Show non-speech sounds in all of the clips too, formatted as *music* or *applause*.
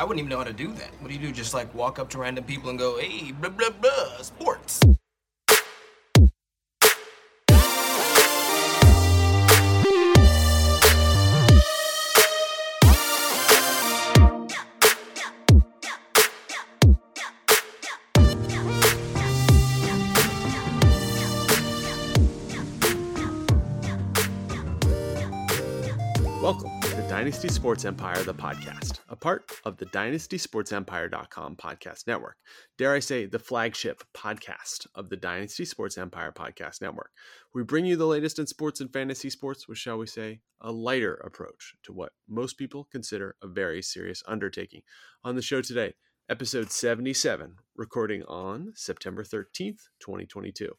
I wouldn't even know how to do that. What do you do? Just like walk up to random people and go, hey, blah, blah, blah, sports. Sports Empire, the podcast, a part of the DynastySportsEmpire.com podcast network. Dare I say, the flagship podcast of the Dynasty Sports Empire podcast network. We bring you the latest in sports and fantasy sports with, shall we say, a lighter approach to what most people consider a very serious undertaking. On the show today, episode 77, recording on September 13th, 2022.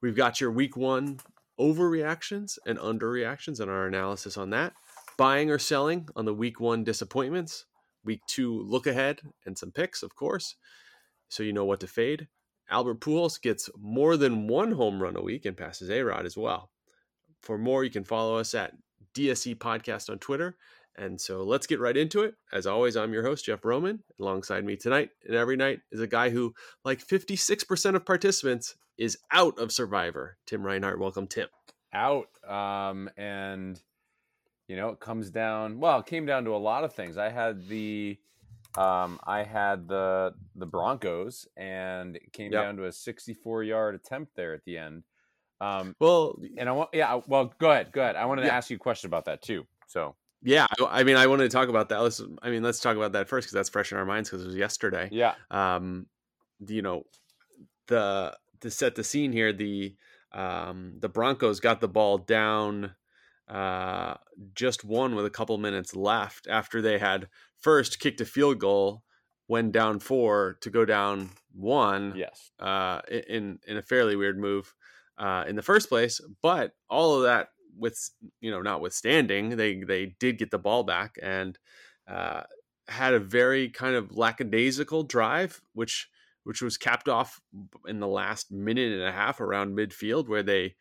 We've got your week one overreactions and underreactions and our analysis on that buying or selling on the week one disappointments, week two look ahead, and some picks, of course, so you know what to fade. Albert Pujols gets more than one home run a week and passes A Rod as well. For more, you can follow us at DSE Podcast on Twitter. And so let's get right into it. As always, I'm your host, Jeff Roman. Alongside me tonight and every night is a guy who, like 56% of participants, is out of Survivor. Tim Reinhart. Welcome, Tim. Out. Um, and you know, it comes down. Well, it came down to a lot of things. I had the, um, I had the the Broncos, and it came yep. down to a 64 yard attempt there at the end. Um, well, and I want, yeah. Well, go ahead, go ahead. I wanted to yeah. ask you a question about that too. So. Yeah, I mean, I wanted to talk about that. Let's, I mean, let's talk about that first because that's fresh in our minds because it was yesterday. Yeah. Um, you know, the to set the scene here, the um, the Broncos got the ball down uh, just won with a couple minutes left after they had first kicked a field goal, went down four to go down one. Yes. Uh, in in a fairly weird move uh, in the first place, but all of that with you know notwithstanding, they they did get the ball back and uh, had a very kind of lackadaisical drive, which which was capped off in the last minute and a half around midfield, where they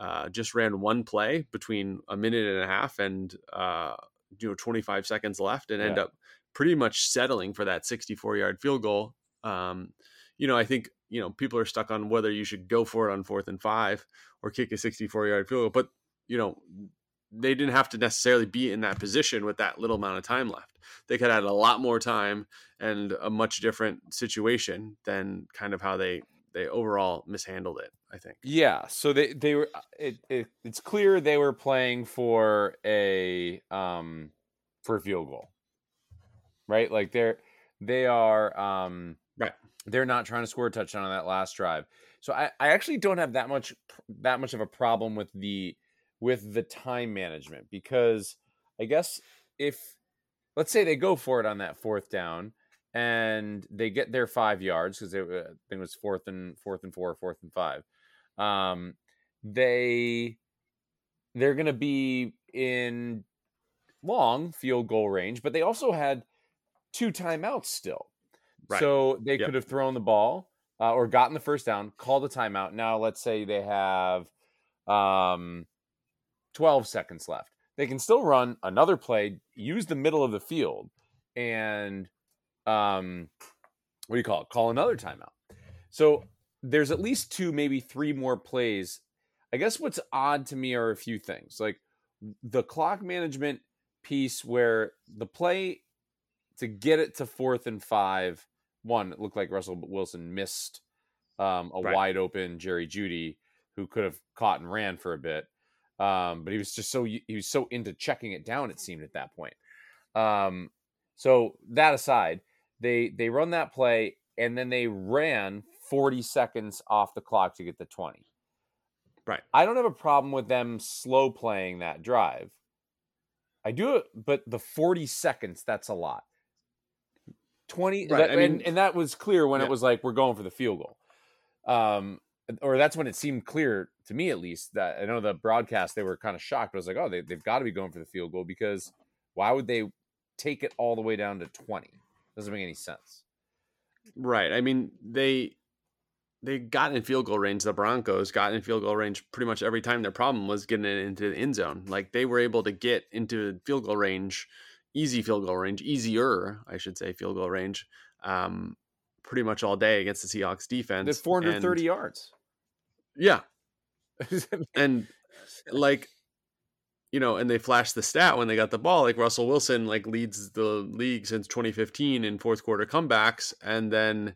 uh, just ran one play between a minute and a half and uh, you know 25 seconds left and yeah. end up pretty much settling for that 64 yard field goal. Um, you know, I think you know people are stuck on whether you should go for it on fourth and five or kick a 64 yard field goal, but you know they didn't have to necessarily be in that position with that little amount of time left. They could have had a lot more time and a much different situation than kind of how they they overall mishandled it. I think. Yeah. So they they were. Uh, it, it it's clear they were playing for a um for a field goal, right? Like they're they are um right. They're not trying to score a touchdown on that last drive. So I, I actually don't have that much that much of a problem with the with the time management because I guess if let's say they go for it on that fourth down and they get their five yards because I think it was fourth and fourth and four, fourth and five. Um, they they're going to be in long field goal range, but they also had two timeouts still. Right. So they yep. could have thrown the ball uh, or gotten the first down, called a timeout. Now let's say they have um, 12 seconds left. They can still run another play, use the middle of the field, and um, what do you call it? Call another timeout. So there's at least two, maybe three more plays. I guess what's odd to me are a few things, like the clock management piece, where the play to get it to fourth and five. One, it looked like Russell Wilson missed um, a right. wide open Jerry Jeudy who could have caught and ran for a bit. Um, but he was just so he was so into checking it down. It seemed at that point. Um, so that aside, they they run that play and then they ran 40 seconds off the clock to get the 20. Right. I don't have a problem with them slow playing that drive. I do it, but the 40 seconds, that's a lot. 20 right. that, I mean, and, and, that was clear when yeah. it was like we're going for the field goal. Um or that's when it seemed clear to me at least that I know the broadcast they were kind of shocked. I was like, oh, they, they've got to be going for the field goal because why would they take it all the way down to 20? Doesn't make any sense. Right. I mean, they they got in field goal range. The Broncos got in field goal range pretty much every time. Their problem was getting it into the end zone. Like they were able to get into field goal range, easy field goal range, easier, I should say, field goal range, um, pretty much all day against the Seahawks defense. That's 430 and, yards. Yeah, *laughs* and like you know, and they flashed the stat when they got the ball. Like Russell Wilson, like leads the league since 2015 in fourth quarter comebacks, and then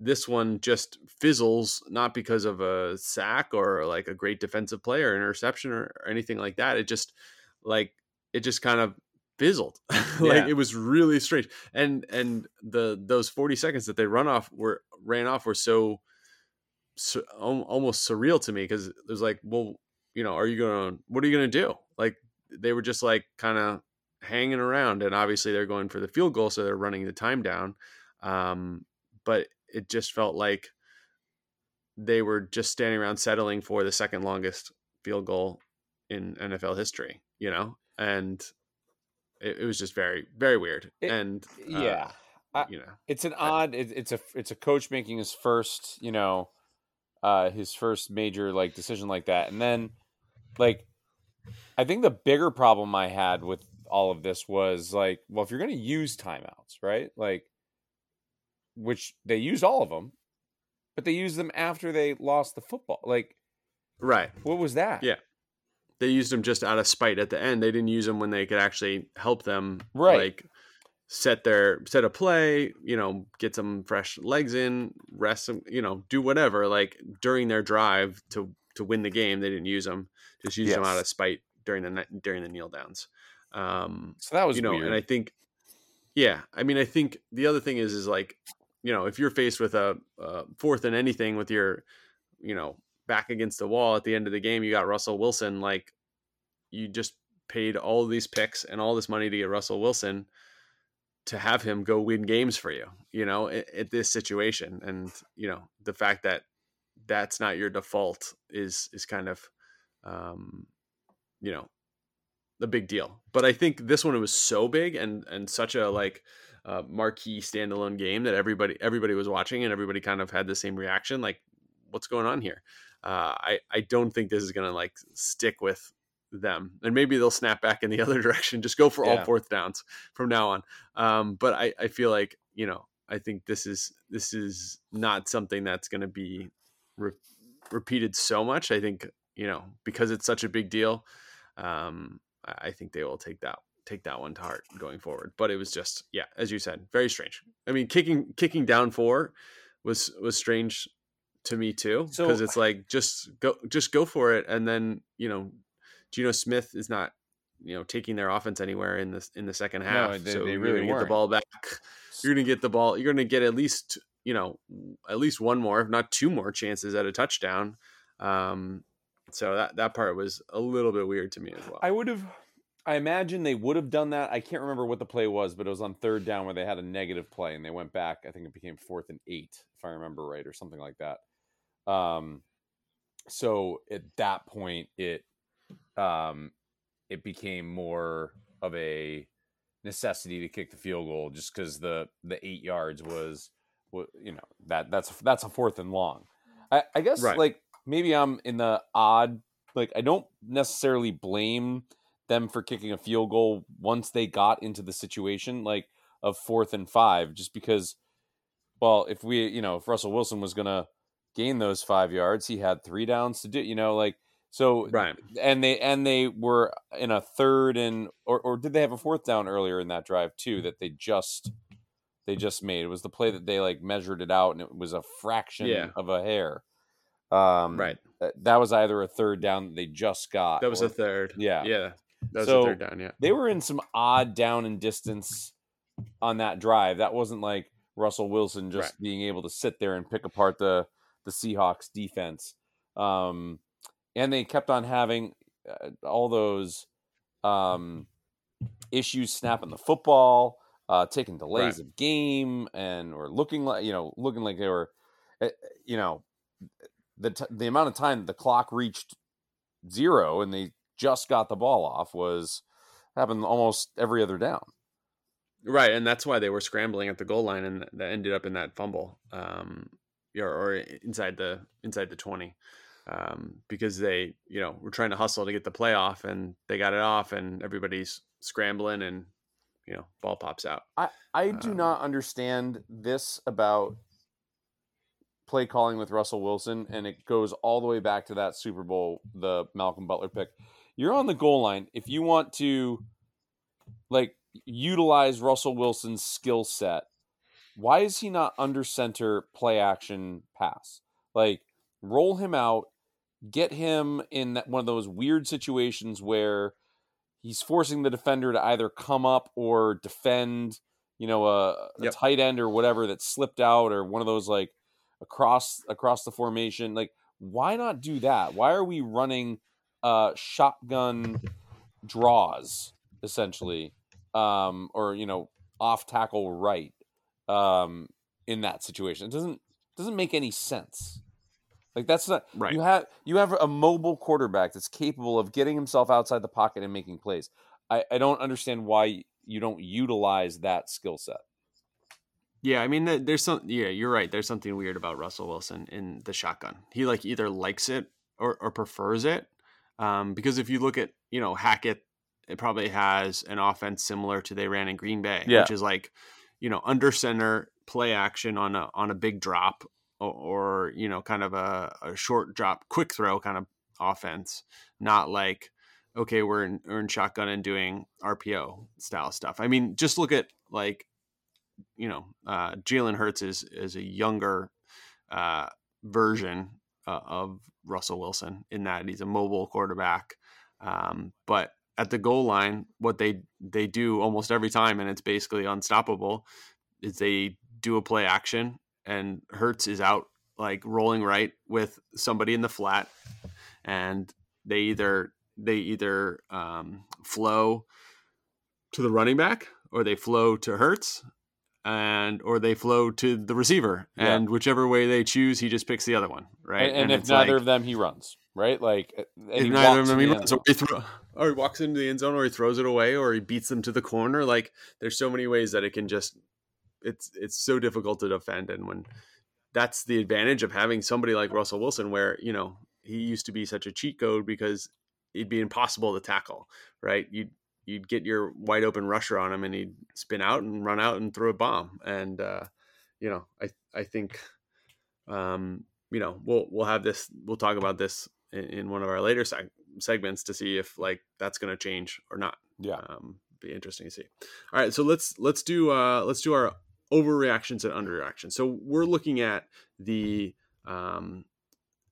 this one just fizzles not because of a sack or like a great defensive play or interception or, or anything like that. It just like it just kind of fizzled. *laughs* like Yeah. it was really strange. And and the those 40 seconds that they run off were ran off were so, so almost surreal to me because it was like, well, you know, are you gonna what are you gonna do? They were just like kind of hanging around, and obviously they're going for the field goal, so they're running the time down. Um, but it just felt like they were just standing around settling for the second longest field goal in NFL history, you know, and it, it was just very very weird. It- and uh, yeah. I- you know, it's an odd it, it's a it's a coach making his first you know uh his first major like decision like that and then like i think the bigger problem i had with all of this was like well if you're going to use timeouts right like which they used all of them but they used them after they lost the football like right. what was that Yeah. They used them just out of spite at the end. They didn't use them when they could actually help them, Right. Like set their set a play, you know, get some fresh legs in, rest them, you know, do whatever. Like during their drive to to win the game, they didn't use them. Just use them out of spite during the during the kneel downs. Um, so that was you know, weird and I think, yeah, I mean, I think the other thing is, is like, you know, if you're faced with a, a fourth and anything with your, you know, back against the wall at the end of the game, you got Russell Wilson, like, you just paid all these picks and all this money to get Russell Wilson to have him go win games for you, you know, at, at this situation, and you know, the fact that that's not your default is is kind of, um, you know, a big deal. But I think this one was so big and and such a like uh, marquee standalone game that everybody everybody was watching and everybody kind of had the same reaction. Like, what's going on here? Uh, I I don't think this is gonna like stick with them, and maybe they'll snap back in the *laughs* other direction. Just go for all fourth downs from now on. Um, but I I feel like you know I think this is this is not something that's gonna be re- repeated so much. I think you know because it's such a big deal. Um, I think they will take that take that one to heart going forward. But it was just yeah, as you said, very strange. I mean, kicking kicking down four was was strange to me too So- because it's like just go just go for it, and then you know, Geno Smith is not you know taking their offense anywhere in the in the second half. they- so they you're really gonna get the ball back. You're gonna get the ball. You're gonna get at least you know at least one more, if not two more chances at a touchdown. Um, so that that part was a little bit weird to me as well. I would have. I imagine they would have done that. I can't remember what the play was, but it was on third down where they had a negative play and they went back. I think it became fourth and eight, if I remember right, or something like that. Um, so at that point, it um, it became more of a necessity to kick the field goal just because the the eight yards was, wa- you know, that that's that's a fourth and long. I, I guess Right. like maybe I'm in the odd like I don't necessarily blame them for kicking a field goal once they got into the situation like of fourth and five, just because well, if we you know, if Russell Wilson was gonna gain those five yards, he had three downs to do, you know, like so right. and they and they were in a third and or, or did they have a fourth down earlier in that drive too that they just they just made it was the play that they like measured it out and it was a fraction Yeah. of a hair um Right. that- was either a third down that they just got That was or- a third. yeah. Yeah. That was So- a third down. Yeah. they were in some odd down and distance on that drive that wasn't like russell wilson just Right. being able to sit there and pick apart the the seahawks defense um and they kept on having uh, all those um issues snapping the football uh taking delays Right. of game and or looking like you know looking like they were uh, you know the t- the amount of time the clock reached zero and they just got the ball off was happened almost every other down. Right, and that's why they were scrambling at the goal line, and that ended up in that fumble, um, or, or inside the inside the twenty, um, because they, you know, were trying to hustle to get the play off, and they got it off, and everybody's scrambling, and you know ball pops out. I I do Um, not understand this about play calling with Russell Wilson, and it goes all the way back to that Super Bowl, the Malcolm Butler pick. You're on the goal line. If you want to, like, utilize Russell Wilson's skill set, why is he not under center play action pass? Like, roll him out, get him in that, one of those weird situations where he's forcing the defender to either come up or defend, you know, a, a Yep. tight end or whatever that slipped out or one of those like across across the formation. Like, why not do that? Why are we running uh shotgun draws essentially? Um, or you know, off tackle right um in that situation. It doesn't doesn't make any sense. Like that's not Right. you have you have a mobile quarterback that's capable of getting himself outside the pocket and making plays. I, I don't understand why you don't utilize that skill set. Yeah, I mean, there's some. Yeah, you're right. There's something weird about Russell Wilson in the shotgun. He like either likes it or, or prefers it. Um, because if you look at you know Hackett, it probably has an offense similar to they ran in Green Bay, Yeah. which is like you know under center play action on a on a big drop or, or you know kind of a, a short drop quick throw kind of offense, not like okay we're in, we're in shotgun and doing RPO style stuff. I mean, just look at like you know, uh, Jalen Hurts is is a younger uh, version uh, of Russell Wilson in that he's a mobile quarterback. Um, but at the goal line, what they they do almost every time, and it's basically unstoppable, is they do a play action, and Hurts is out like rolling right with somebody in the flat, and they either they either um, flow to the running back or they flow to Hurts and or they flow to the receiver Yeah. and whichever way they choose he just picks the other one right And, and if neither like- of them, he runs right. Like uh, if neither of them he runs or he, throw, or he walks into the end zone or he throws it away or he beats them to the corner like there's so many ways that it can just it's it's so difficult to defend and when that's the advantage of having somebody like Russell Wilson where you know he used to be such a cheat code because it'd be impossible to tackle right you'd you'd get your wide open rusher on him and he'd spin out and run out and throw a bomb. And uh you know i i think um you know we'll we'll have this we'll talk about this in, in one of our later seg- segments to see if like that's going to change or not. Yeah. um be interesting to see. All right so let's let's do uh let's do our overreactions and underreactions. So we're looking at the um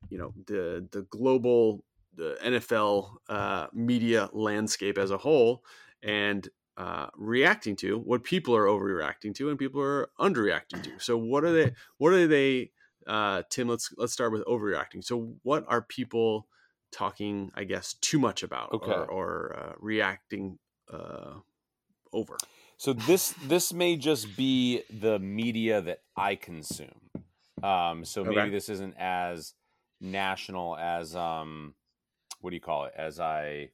you know the the global the NFL uh, media landscape as a whole and uh, reacting to what people are overreacting to and people are underreacting to. So what are they? What are they? Uh, Tim, let's let's start with overreacting. So what are people talking? I guess too much about Okay. or, or uh, reacting uh, over. So this this may just be the media that I consume. Um, so maybe Okay. this isn't as national as um, what do you call it? As I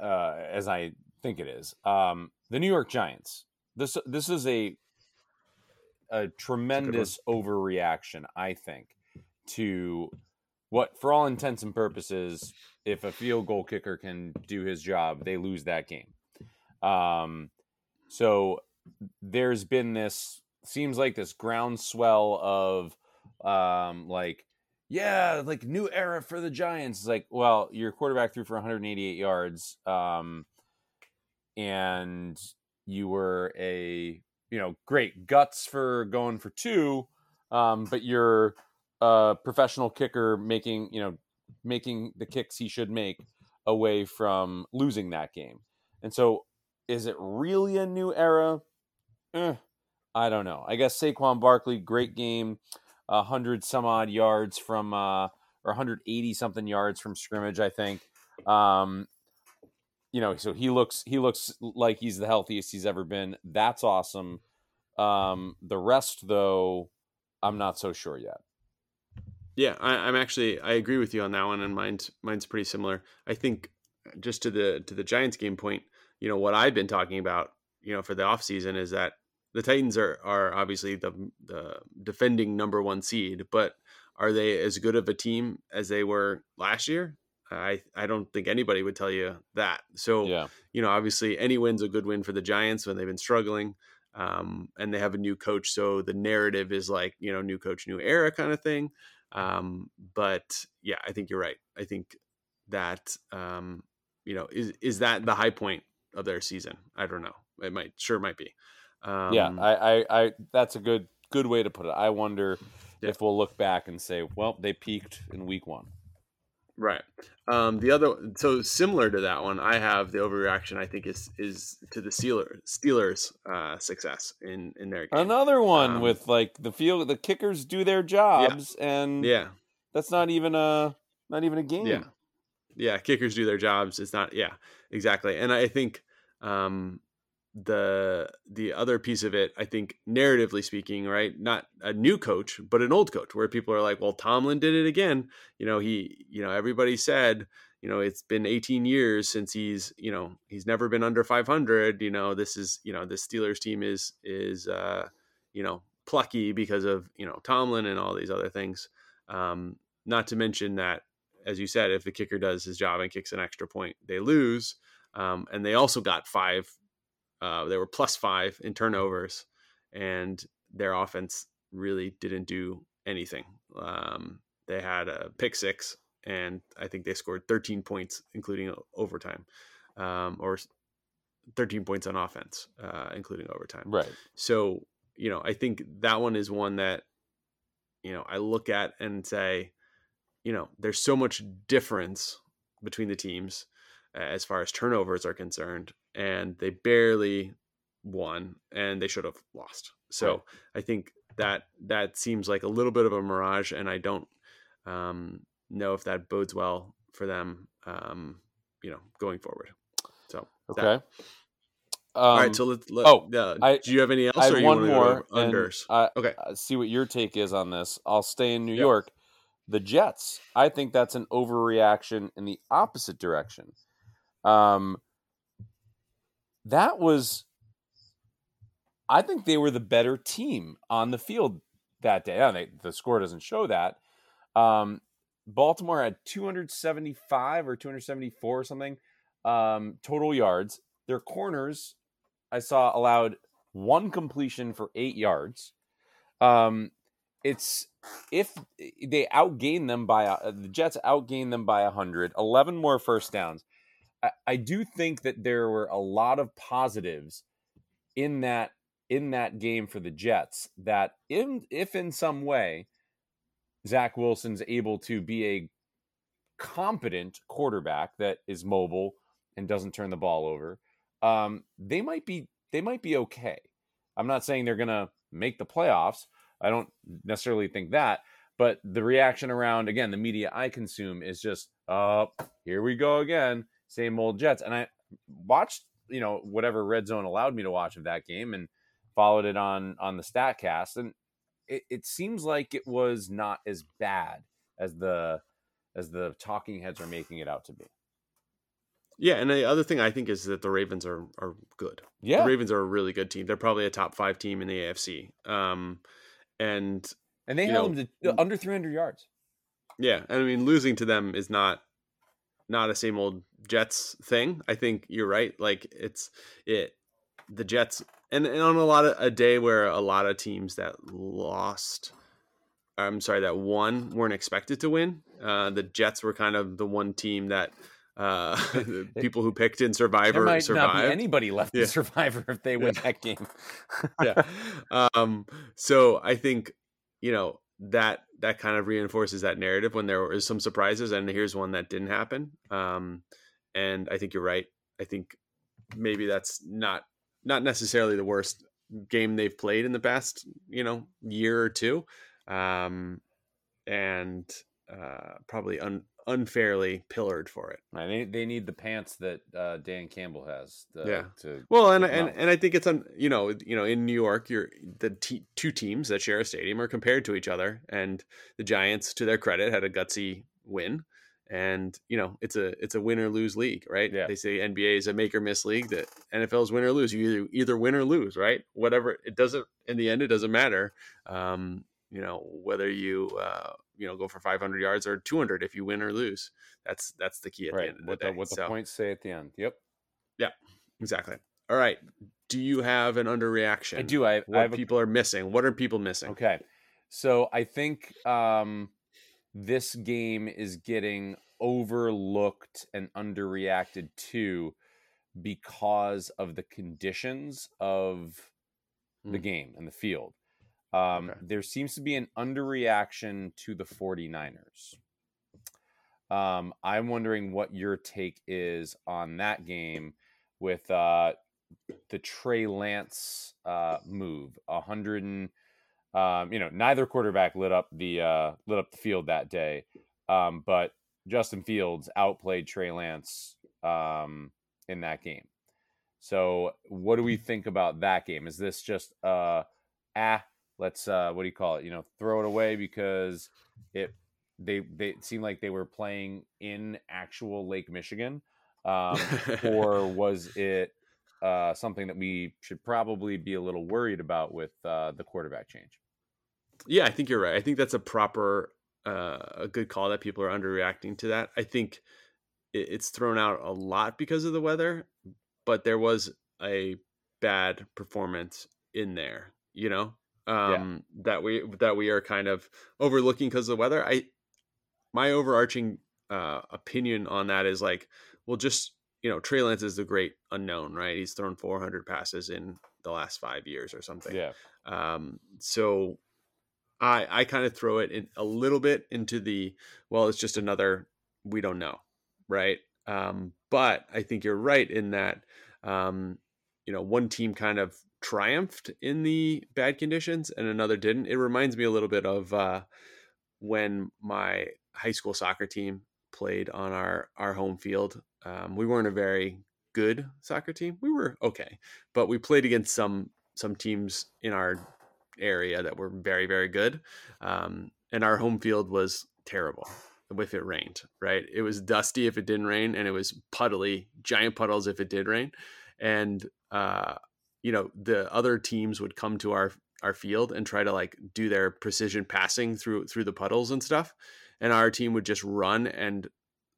uh, as I think it is. Um, the New York Giants. This this is a a tremendous overreaction, I think, to what, for all intents and purposes, if a field goal kicker can do his job, they lose that game. Um, so there's been this seems like this groundswell of um like yeah like new era for the giants. It's like well your quarterback threw for 188 yards um and you were a you know great guts for going for two um but you're a professional kicker making you know making the kicks he should make away from losing that game. And so is it really a new era? Eh, I don't know. I guess Saquon Barkley, great game, hundred some odd yards from, uh, or 180 something yards from scrimmage, I think. Um, you know, so he looks he looks like he's the healthiest he's ever been. That's awesome. Um, the rest, though, I'm not so sure yet. Yeah, I, I'm actually I agree with you on that one, and mine's mine's pretty similar. I think just to the to the Giants game point, you know what I've been talking about, you know, for the offseason is that the Titans are are obviously the the defending number one seed, but are they as good of a team as they were last year? I I don't think anybody would tell you that. So Yeah. you know, obviously any win's a good win for the Giants when they've been struggling. Um, and they have a new coach, so the narrative is like you know, new coach, new era kind of thing. Um, but yeah, I think you're right. I think that um, you know is is that the high point of their season? I don't know. It might sure might be. Um, yeah, I, I, I, that's a good, good way to put it. I wonder Yeah. if we'll look back and say, well, they peaked in week one. Right. Um, the other, so similar to that one, I have the overreaction. I think is is to the Steelers Steelers uh, success in in their game. Another one Um, with like the field, the kickers do their jobs, and Yeah, that's not even a, not even a game. yeah, yeah. Kickers do their jobs. It's not. Yeah, exactly. And I think um, the the other piece of it, I think, narratively speaking, right, not a new coach, but an old coach, where people are like, well, Tomlin did it again. You know, he, you know, everybody said. You know, it's been 18 years since he's, you know, he's never been under 500. You know, this is, you know, the Steelers team is is, uh, you know, plucky because of you know Tomlin and all these other things. Um, not to mention that, as you said, if the kicker does his job and kicks an extra point, they lose. Um, and they also got five. Uh, they were plus five in turnovers, and their offense really didn't do anything. Um, they had a pick six, and I think they scored 13 points, including overtime, um, or 13 points on offense, uh, including overtime. Right. So, you know, I think that one is one that, you know, I look at and say, you know, there's so much difference between the teams as far as turnovers are concerned, and they barely won and they should have lost. So Right. I think that that seems like a little bit of a mirage, and I don't um, know if that bodes well for them, um, you know, going forward. So that- Okay. Um, all right, so let's. Let, oh, uh, I- do you have any else? I have one more. unders. I, Okay. I see what your take is on this. I'll stay in New Yeah. York. The Jets. I think that's an overreaction in the opposite direction. Um, that was. I think they were the better team on the field that day. Now, they, the score doesn't show that. Um, Baltimore had 275 or 274 or something um, total yards. Their corners, I saw, allowed one completion for eight yards. Um, it's if they outgain them by uh, the Jets outgain them by 100, 11 more first downs. I, I do think that there were a lot of positives in that in that game for the Jets that in if in some way Zach Wilson's able to be a competent quarterback that is mobile and doesn't turn the ball over, um, they might be they might be okay. I'm not saying they're gonna make the playoffs. I don't necessarily think that, but the reaction around again the media I consume is just, uh, here we go again, same old Jets. And I watched, you know, whatever Red Zone allowed me to watch of that game and followed it on on the Statcast, and it, it seems like it was not as bad as the as the talking heads are making it out to be. Yeah, and the other thing I think is that the Ravens are are good. Yeah, The Ravens are a really good team. They're probably a top five team in the AFC. Um, and and they held know, them to under 300 yards. yeah, and I mean losing to them is not not a same old Jets thing. I think you're right. Like it's it the Jets and, and on a lot of a day where a lot of teams that lost I'm sorry, that won weren't expected to win. Uh, the Jets were kind of the one team that uh, *laughs* people who picked in There Survivor might not survived. be anybody left Yeah. in Survivor *laughs* if they win that game. *laughs* yeah. Um, so I think, you know, that that kind of reinforces that narrative when there is some surprises and here's one that didn't happen. Um, and I think you're right. I think maybe that's not not necessarily the worst game they've played in the past, you know, year or two. Um, and uh, probably un- unfairly pillared for it. Right, they, they need the pants that uh, Dan Campbell has. To, Yeah. To, Well, and and, and I think it's on you know you know in New York, you're the te- two teams that share a stadium are compared to each other, and the Giants, to their credit, had a gutsy win, and you know it's a it's a win or lose league, right? Yeah. They say NBA is a make or miss league. That NFL is win or lose. You either either win or lose, right? Whatever it doesn't in the end, it doesn't matter. Um, you know whether you uh, you know go for 500 yards or 200 if you win or lose. That's that's the key at right. the end of the what day. the, what the So, points say at the end. Yep. Yeah exactly. All right. Do you have an underreaction? I do. I, I What have a people are missing? What are people missing? Okay. So I think um, this game is getting overlooked and underreacted to because of the conditions of the Mm. game and the field. Um, Okay. There seems to be an underreaction to the 49ers. Um, I'm wondering what your take is on that game with uh, the Trey Lance uh, move. A hundred and um, you know, neither quarterback lit up the uh, lit up the field that day, um, but Justin Fields outplayed Trey Lance um, in that game. So, what do we think about that game? Is this just uh, ah, let's uh, what do you call it? You know, throw it away because it they they seemed like they were playing in actual Lake Michigan, um, or *laughs* was it uh, something that we should probably be a little worried about with uh, the quarterback change? Yeah, I think you're right. I think that's a proper, uh, a good call that people are underreacting to that. I think it, it's thrown out a lot because of the weather, but there was a bad performance in there, you know, um, that we that we are kind of overlooking because of the weather. I my overarching uh, opinion on that is like, well, just you know, Trey Lance is the great unknown, right? He's thrown 400 passes in the last five years or something. Yeah, Um, so I I kind of throw it in a little bit into the well, it's just another we don't know, right? Um, but I think you're right in that um, you know one team kind of triumphed in the bad conditions and another didn't. It reminds me a little bit of uh, when my high school soccer team played on our our home field. Um, we weren't a very good soccer team. We were okay, but we played against some some teams in our area that were very very good um, and our home field was terrible if it rained right it was dusty if it didn't rain and it was puddly giant puddles if it did rain and uh, you know the other teams would come to our our field and try to like do their precision passing through through the puddles and stuff and our team would just run and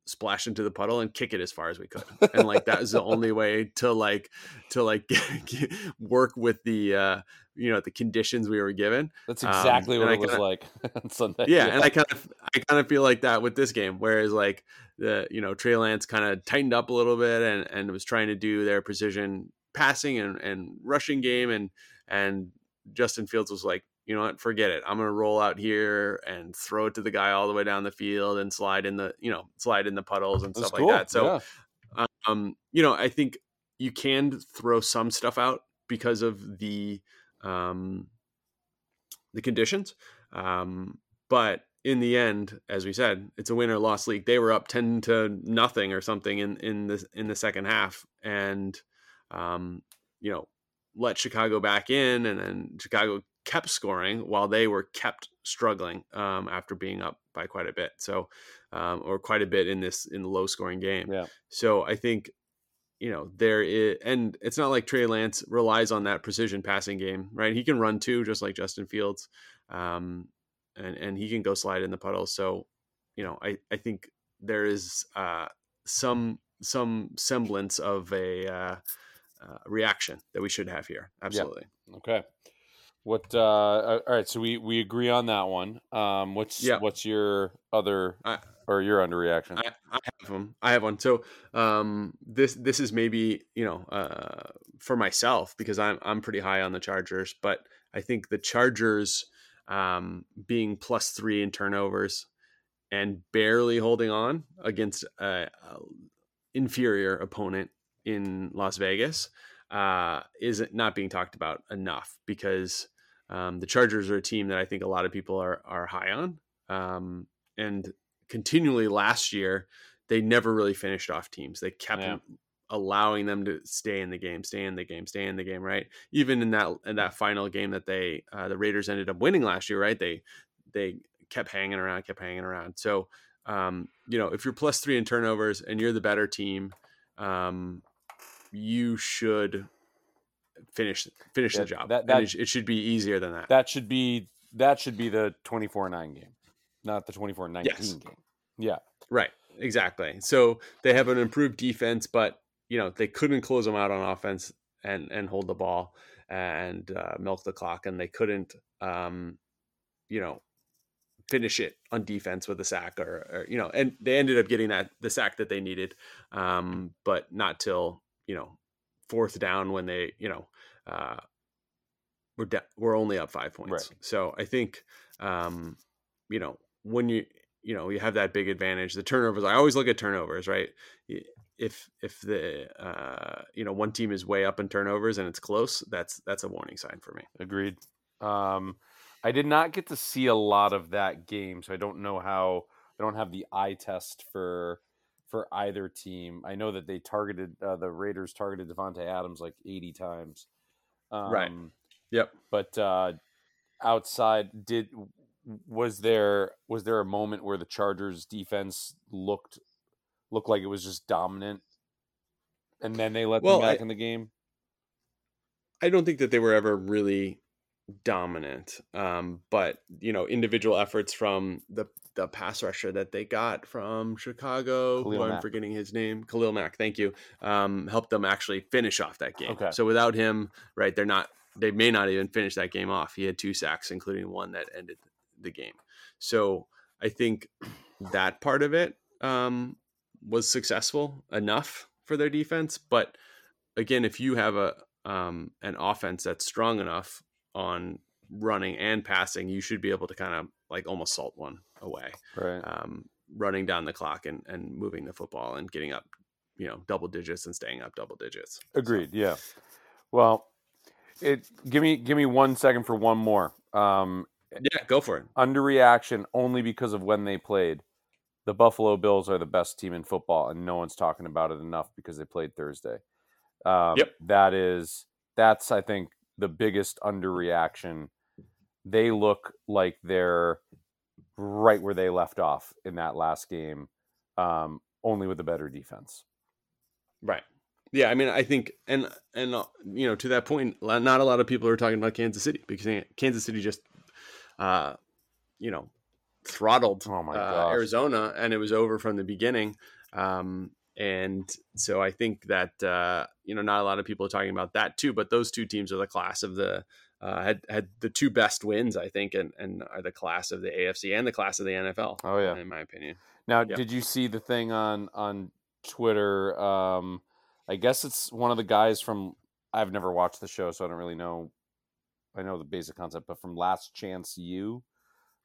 splash into the puddle and kick it as far as we could and like that was the only way to like to like *laughs* work with the uh you know the conditions we were given that's Um, exactly and what I it was kinda- like *laughs* on Sunday. yeah, and I kind of I kind of feel like that with this game, whereas like the you know Trey Lance kind of tightened up a little bit and and was trying to do their precision passing and and rushing game, and and Justin Fields was like, you know what, forget it, I'm gonna roll out here and throw it to the guy all the way down the field and slide in the you know slide in the puddles and That's stuff cool. like that. So yeah. um, you know, I think you can throw some stuff out because of the um, the conditions. Um, but in the end, as we said, it's a win or loss league. They were up ten to nothing or something in in the in the second half, and um, you know, let Chicago back in, and then Chicago kept scoring while they were kept struggling um, after being up by quite a bit. So, um, or quite a bit in this in the low scoring game. Yeah. So I think, you know, there is, and it's not like Trey Lance relies on that precision passing game, right? He can run too, just like Justin Fields, um, and and he can go slide in the puddle. So, you know, I I think there is uh, some some semblance of a uh, uh, reaction that we should have here. Absolutely. Okay. What? uh All right. So we we agree on that one. Um. What's. What's your other I- or your underreaction? I, I have them. I have one. So um, this this is maybe you know uh, for myself because I'm I'm pretty high on the Chargers, but I think the Chargers um, being plus three in turnovers and barely holding on against a, a inferior opponent in Las Vegas uh, is not being talked about enough because um, the Chargers are a team that I think a lot of people are are high on. Um, and continually last year, they never really finished off teams. They kept Yeah. allowing them to stay in the game, stay in the game, stay in the game. Right. Even in that in that final game that they uh, the Raiders ended up winning last year. Right. They they kept hanging around, kept hanging around. So um, you know, if you're plus three in turnovers and you're the better team, um, you should finish finish the job. that- that- it, it should be easier than that. that should be that should be the 24-9 game, not the 24-19 Yes. game. Yeah. Right. Exactly. So they have an improved defense, but you know they couldn't close them out on offense and and hold the ball and uh, milk the clock, and they couldn't, um, you know, finish it on defense with a sack or, or you know, and they ended up getting that the sack that they needed, um, but not till you know fourth down when they you know uh, we're de- we're only up five points. Right. So I think um, you know when you you know you have that big advantage. The turnovers. I always look at turnovers, right? If if the uh, you know one team is way up in turnovers and it's close, that's that's a warning sign for me. Agreed. Um, I did not get to see a lot of that game, so I don't know how. I don't have the eye test for for either team. I know that they targeted uh, the Raiders targeted Davante Adams like eighty times. Um, Right. Yep. But uh, outside, did was there was there a moment where the Chargers defense looked looked like it was just dominant, and then they let Well, them back I- in the game? I don't think that they were ever really dominant. Um, but you know, individual efforts from the the pass rusher that they got from Chicago, Khalil who I'm Mack. forgetting his name, Khalil Mack. Thank you. Um, helped them actually finish off that game. Okay. So without him, right, they're not. They may not even finish that game off. He had two sacks, including one that ended the game. So I think that part of it um, was successful enough for their defense. But again, if you have a um, an offense that's strong enough on running and passing, you should be able to kind of like almost salt one away, Right. um, running down the clock and, and moving the football and getting up, you know, double digits and staying up double digits. So, Agreed. Yeah. Well, it give me give me one second for one more. Um, yeah, go for it. underreaction only because of when they played. The Buffalo Bills are the best team in football, and no one's talking about it enough because they played Thursday. Um, Yep. That is that's I think the biggest underreaction. They look like they're right where they left off in that last game, um, only with a better defense. Right. Yeah, I mean, I think, and and uh, you know, to that point, not a lot of people are talking about Kansas City because Kansas City just, uh, you know, throttled Oh my uh. Arizona, and it was over from the beginning. Um, and so I think that uh, you know, not a lot of people are talking about that too. But those two teams are the class of the uh, had had the two best wins, I think, and and are the class of the AFC and the class of the NFL. Oh, yeah. in my opinion. Now, Yep. did you see the thing on on Twitter? Um, I guess it's one of the guys from. I've never watched the show, so I don't really know. I know the basic concept, but from Last Chance U,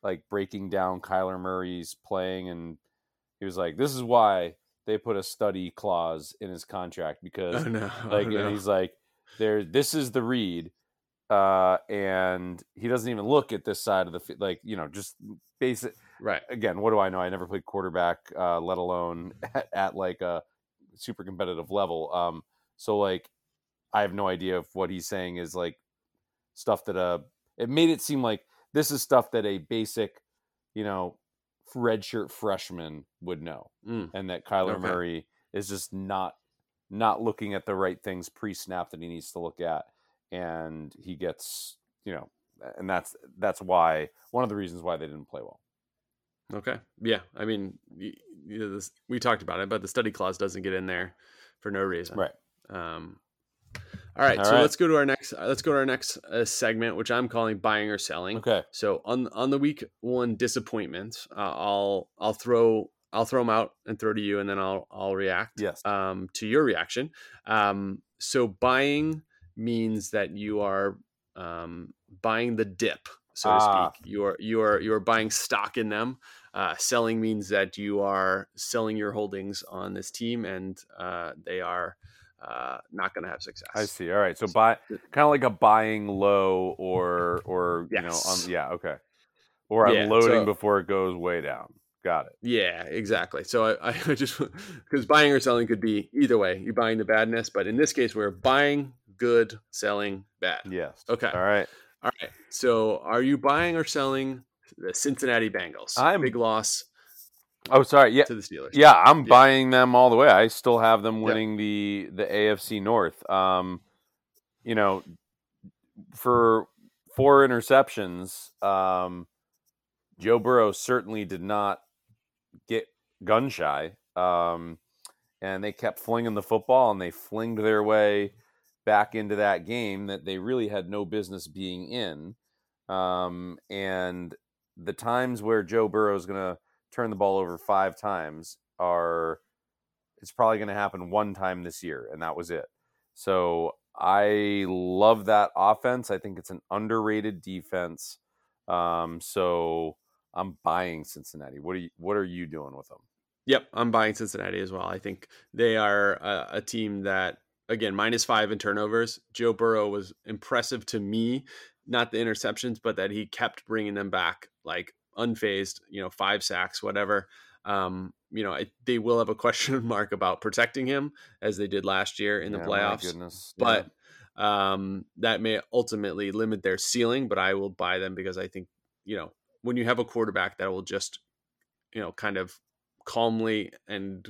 like breaking down Kyler Murray's playing, and he was like, "This is why they put a study clause in his contract because *laughs* Oh no! like oh, no. and he's like there this is the read uh and he doesn't even look at this side of the fi- like you know just basic right. again what do i know i never played quarterback uh let alone *laughs* at, at like a super competitive level um so like i have no idea if what he's saying is like stuff that uh it made it seem like this is stuff that a basic you know redshirt freshman would know Mm. and that Kyler Okay. Murray is just not not looking at the right things pre-snap that he needs to look at and he gets you know and that's that's why one of the reasons why they didn't play well Okay. Yeah. I mean, you know, this, we talked about it, but the study clause doesn't get in there for no reason. right Um, all right. All so right. let's go to our next. uh, Let's go to our next uh, segment, which I'm calling buying or selling. okay So on on the week one disappointment, uh, I'll I'll throw I'll throw them out and throw to you, and then I'll I'll react yes um, to your reaction. Um, so buying means that you are um, buying the dip, so to Ah. speak. You are you are you are buying stock in them. Uh, selling means that you are selling your holdings on this team, and uh, they are uh, not going to have success. i see all right so buy kind of like a buying low or or you know Yes. on, yeah okay or i'm Yeah, loading so- before it goes way down got it Yeah, exactly. So I, *laughs* I just because buying or selling could be either way. You're buying the badness, but in this case, we're buying good, selling bad. yes Okay. all right All right. So, are you buying or selling the Cincinnati Bengals? I'm- big loss oh sorry yeah to the Steelers. Yeah, I'm Yeah. buying them all the way. I still have them Yeah. winning the the AFC North. Um, you know, for four interceptions. Um, Joe Burrow certainly did not get gun shy. Um, and they kept flinging the football and they flinged their way back into that game that they really had no business being in. Um, and the times where Joe Burrow is going to turn the ball over five times are it's probably going to happen one time this year, and that was it. So I love that offense. I think it's an underrated defense. Um, so I'm buying Cincinnati. What are you What are you doing with them? Yep, I'm buying Cincinnati as well. I think they are a, a team that again minus five in turnovers. Joe Burrow was impressive to me, not the interceptions, but that he kept bringing them back like unfazed. You know, five sacks, whatever. Um, you know, I, they will have a *laughs* question mark about protecting him as they did last year in the playoffs. My goodness. but um, that may ultimately limit their ceiling. But I will buy them because I think you know when you have a quarterback that will just you know kind of calmly and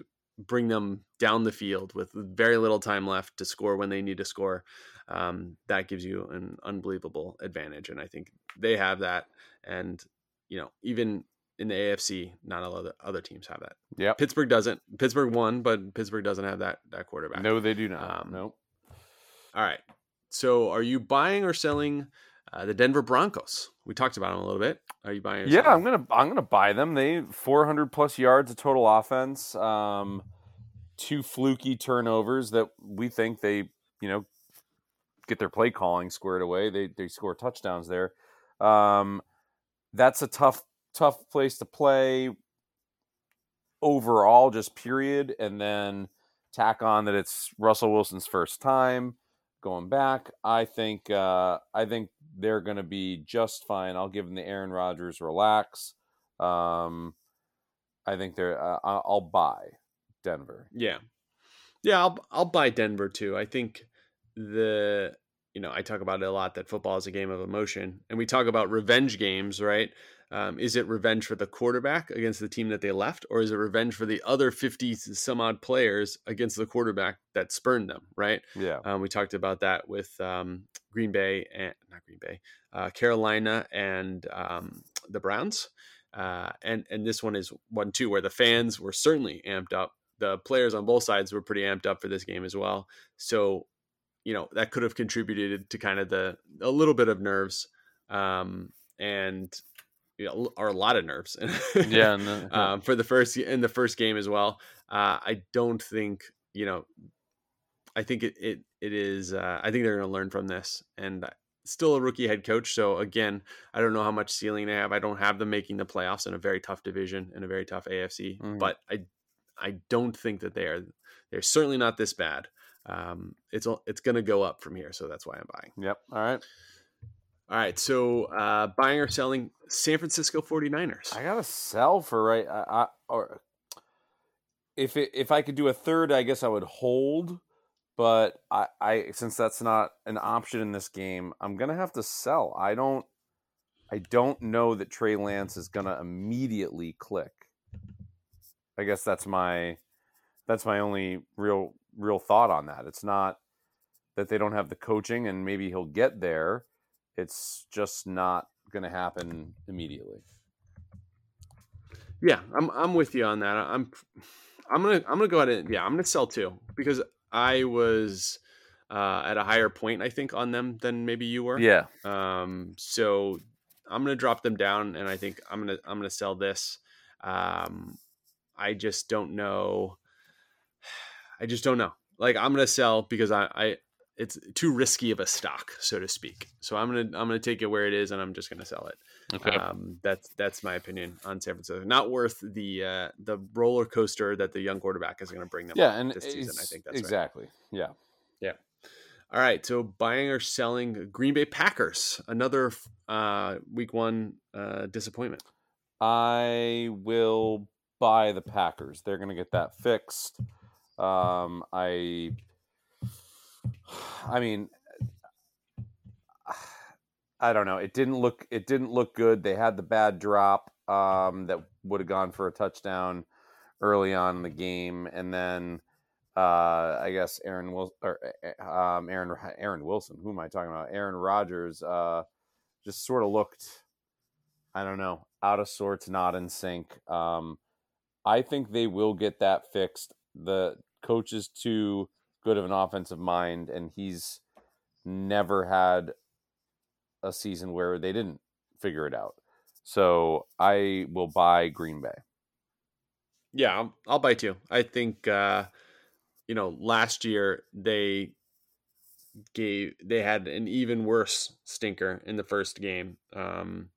bring them down the field with very little time left to score when they need to score. Um, that gives you an unbelievable advantage, and I think they have that. And you know, even in the AFC, not a lot of other teams have that. Yeah, Pittsburgh doesn't. Pittsburgh won, but Pittsburgh doesn't have that that quarterback. No, they do not. Um, nope. All right. So, are you buying or selling uh, the Denver Broncos? We talked about them a little bit. Are you buying? Yeah, I'm gonna I'm gonna buy them. They 400 plus yards of total offense. Um, two fluky turnovers that we think they you know get their play calling squared away. They they score touchdowns there. Um, that's a tough tough place to play overall, just period, and then tack on that it's Russell Wilson's first time going back. I think uh, I think they're going to be just fine. I'll give them the Aaron Rodgers relax. Um, I think they're. Uh, I'll buy Denver. Yeah, yeah. I'll I'll buy Denver too. I think the you know I talk about it a lot that football is a game of emotion, and we talk about revenge games, right? Um, is it revenge for the quarterback against the team that they left, or is it revenge for the other fifty some odd players against the quarterback that spurned them, right? Yeah. Um, we talked about that with um, Green Bay and not Green Bay, uh, Carolina and um, the Browns. Uh, and and this one is one too, where the fans were certainly amped up. The players on both sides were pretty amped up for this game as well. So, you know, that could have contributed to kind of the a little bit of nerves, um, and you know, or a lot of nerves. Yeah. *laughs* And then, um, for the first in the first game as well. Uh, I don't think you know. I think it it it is. Uh, I think they're going to learn from this, and still a rookie head coach. So again, I don't know how much ceiling they have. I don't have them making the playoffs in a very tough division in a very tough AFC, Mhm. but I I don't think that they are. They're certainly not this bad. Um, it's it's going to go up from here, so that's why I'm buying. yep. All right. All right, so uh, buying or selling San Francisco 49ers. I gotta sell for right. I, I or if it, if I could do a third, I guess I would hold. But I, I since that's not an option in this game, I'm gonna have to sell. I don't I don't know that Trey Lance is gonna immediately click. I guess that's my that's my only real real thought on that. It's not that they don't have the coaching and maybe he'll get there. It's just not gonna happen immediately. Yeah, I'm I'm with you on that. I'm I'm gonna I'm gonna go ahead and yeah I'm gonna sell too because I was uh, at a higher point I think on them than maybe you were. Yeah. Um. So I'm gonna drop them down, and I think I'm gonna I'm gonna sell this. Um. I just don't know. *sighs* I just don't know. Like I'm gonna sell because I I it's too risky of a stock, so to speak. So I'm gonna I'm gonna take it where it is, and I'm just gonna sell it. Okay. Um, that's that's my opinion on San Francisco. Not worth the uh, the roller coaster that the young quarterback is going to bring them. yeah, and this season, I think that's right. exactly. Yeah. Yeah. All right, so buying or selling Green Bay Packers, another uh, week one uh, disappointment. I will buy the Packers. They're going to get that fixed. Um, I, *sighs* I mean, *sighs* I don't know. It didn't look. It didn't look good. They had the bad drop um, that would have gone for a touchdown early on in the game, and then uh, I guess Aaron Wil- or uh, um, Aaron Aaron Wilson. Who am I talking about? Aaron Rodgers. Uh, just sort of looked, I don't know, out of sorts, not in sync. Um, I think they will get that fixed. The coach is too good of an offensive mind, and he's never had a season where they didn't figure it out. So I will buy Green Bay. Yeah, I'll, I'll buy two. I think uh, you know last year they gave they had an even worse stinker in the first game. Um,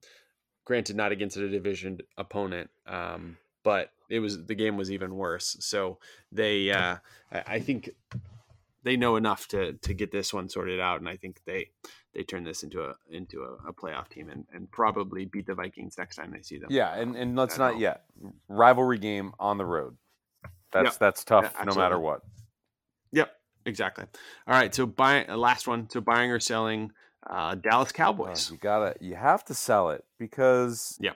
granted, not against a division opponent, um, but it was the game was even worse. So they, uh, I think they know enough to to get this one sorted out, and I think they they turn this into a into a, a playoff team and, and probably beat the Vikings next time they see them. Yeah, and and let's not yet rivalry game on the road. That's yep. that's tough yeah, no matter what. Yep, exactly. All right, so buy uh, last one. So buying or selling uh, Dallas Cowboys. Oh, you gotta you have to sell it because yeah.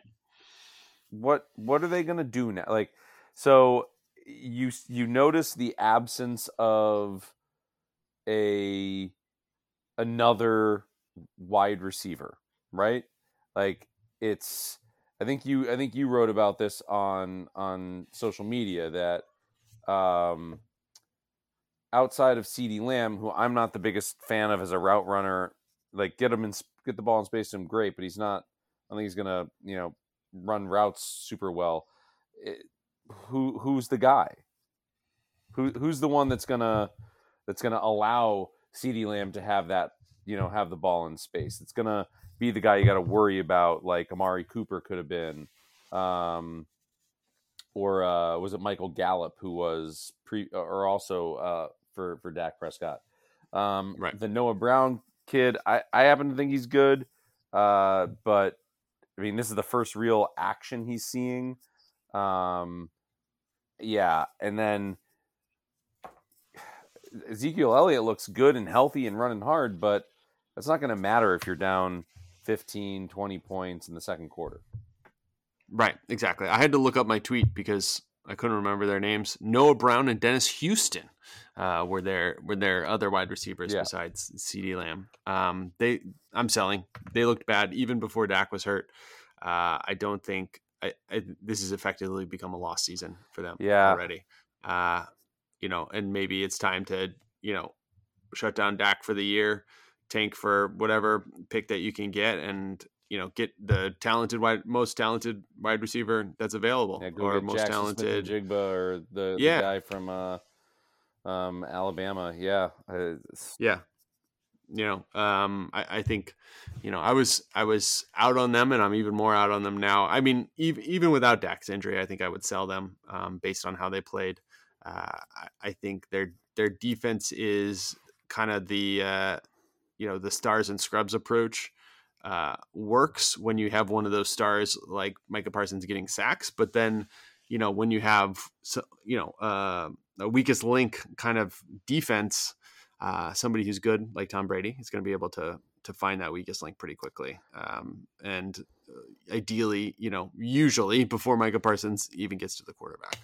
What what are they gonna do now? Like so you you notice the absence of a another wide receiver, right? Like it's I think you I think you wrote about this on on social media that um outside of CeeDee Lamb, who I'm not the biggest fan of as a route runner, like get him in get the ball in space to him great, but he's not I think he's going to, you know, run routes super well. It, who who's the guy? Who who's the one that's going to that's going to allow CeeDee Lamb to have that, you know, have the ball in space. It's going to be the guy you got to worry about, like Amari Cooper could have been. Um, or uh, was it Michael Gallup who was pre or also uh, for for Dak Prescott? Um, right. The Noah Brown kid, I, I happen to think he's good, uh, but I mean this is the first real action he's seeing. Um, yeah, and then Ezekiel Elliott looks good and healthy and running hard, but that's not going to matter if you're down 15, 20 points in the second quarter. Right, exactly. I had to look up my tweet because I couldn't remember their names. Noah Brown and Dennis Houston uh, were their were their other wide receivers yeah. besides CeeDee Lamb. Um, they, I'm selling. They looked bad even before Dak was hurt. Uh, I don't think I, I, this has effectively become a lost season for them. Yeah. already. Uh, you know, and maybe it's time to, you know, shut down Dak for the year, tank for whatever pick that you can get, and you know, get the talented wide, most talented wide receiver that's available, yeah, or most Jackson talented Jigba or the, yeah. the guy from uh, um, Alabama. Yeah, yeah. You know, um, I, I think, you know, I was I was out on them, and I'm even more out on them now. I mean, even even without Dak's injury, I think I would sell them um, based on how they played. Uh, I think their their defense is kind of the uh, you know the stars and scrubs approach uh, works when you have one of those stars like Micah Parsons getting sacks, but then you know when you have you know uh, a weakest link kind of defense, uh, somebody who's good like Tom Brady is going to be able to to find that weakest link pretty quickly, um, and uh, ideally, you know, usually before Micah Parsons even gets to the quarterback.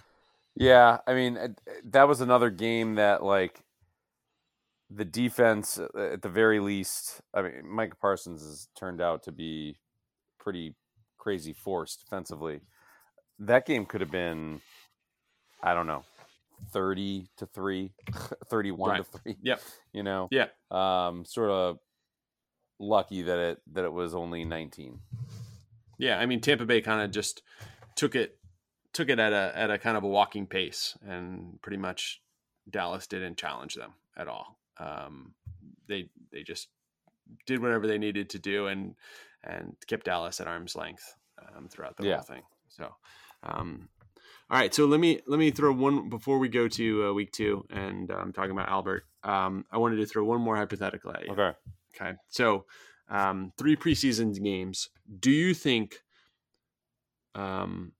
Yeah, I mean that was another game that like the defense uh, at the very least. I mean, Mike Parsons has turned out to be pretty crazy force defensively. That game could have been, I don't know, 30 to 3, *laughs* 31 right. to 3. Yep. You know? Yeah. Um, sort of lucky that it that it was only 19. Yeah, I mean Tampa Bay kind of just took it took it at a at a kind of a walking pace, and pretty much Dallas didn't challenge them at all. Um, they they just did whatever they needed to do and and kept Dallas at arm's length um, throughout the yeah. whole thing. So, um, all right. So let me let me throw one before we go to uh, week two and I'm um, talking about Albert. Um, I wanted to throw one more hypothetical at you. Okay. Okay. So um, three preseason games. Do you think um,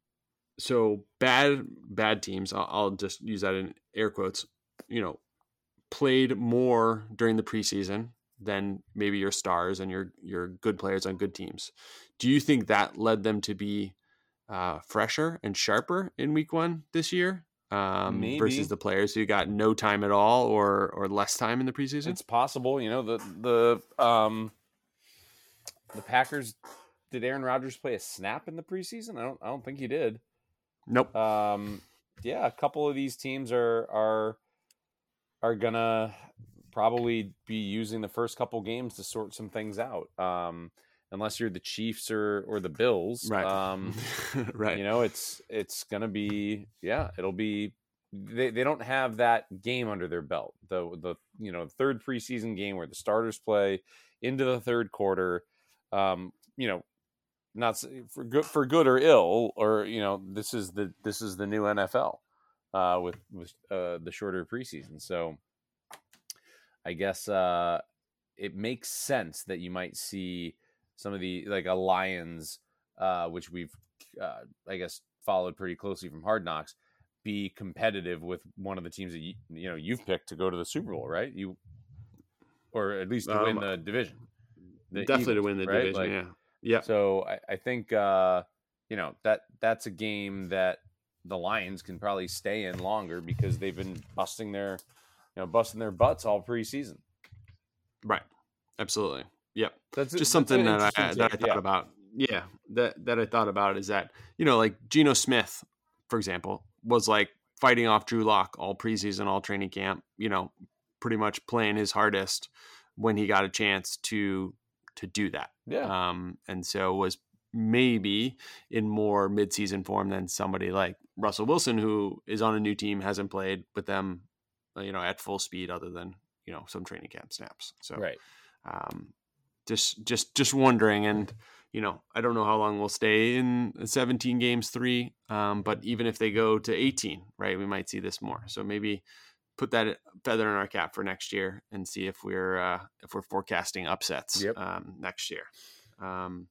so bad bad teams I'll, I'll, just use that in air quotes you know played more during the preseason than maybe your stars and your your good players on good teams do you think that led them to be uh, fresher and sharper in week one this year um, versus the players who got no time at all or or less time in the preseason it's possible you know the the um the Packers did Aaron Rodgers play a snap in the preseason? I don't I don't think he did. Nope. Um, yeah, a couple of these teams are are are gonna probably be using the first couple games to sort some things out. Um, unless you're the Chiefs or or the Bills, Right. Um, *laughs* right. you know, it's it's gonna be yeah, it'll be. They, they don't have that game under their belt. The the you know third preseason game where the starters play into the third quarter. Um, you know, not for good for good or ill, or you know, this is the this is the new NFL uh, with with uh, the shorter preseason. So, I guess uh, it makes sense that you might see some of the like a Lions, uh, which we've uh, I guess followed pretty closely from Hard Knocks, be competitive with one of the teams that you, you know you've picked to go to the Super Bowl, right? You or at least to win Um, the division. The Definitely to win the right? division. Like, yeah. Yeah. so I, I think uh, you know that that's a game that the Lions can probably stay in longer because they've been busting their you know busting their butts all preseason. Right. Absolutely. Yep. That's just that's something that I that I thought yeah. about. Yeah, that that I thought about is that you know, like Geno Smith, for example, was like fighting off Drew Lock all preseason, all training camp. You know, pretty much playing his hardest when he got a chance to to do that. Yeah, Um, and so was maybe in more midseason form than somebody like Russell Wilson, who is on a new team, hasn't played with them, uh, you know, at full speed other than you know some training camp snaps. So right. um, just just just wondering and you know i don't know how long we'll stay in 17 games three um, but even if they go to 18 right we might see this more so maybe put that feather in our cap for next year and see if we're uh, if we're forecasting upsets Yep. um, next year um,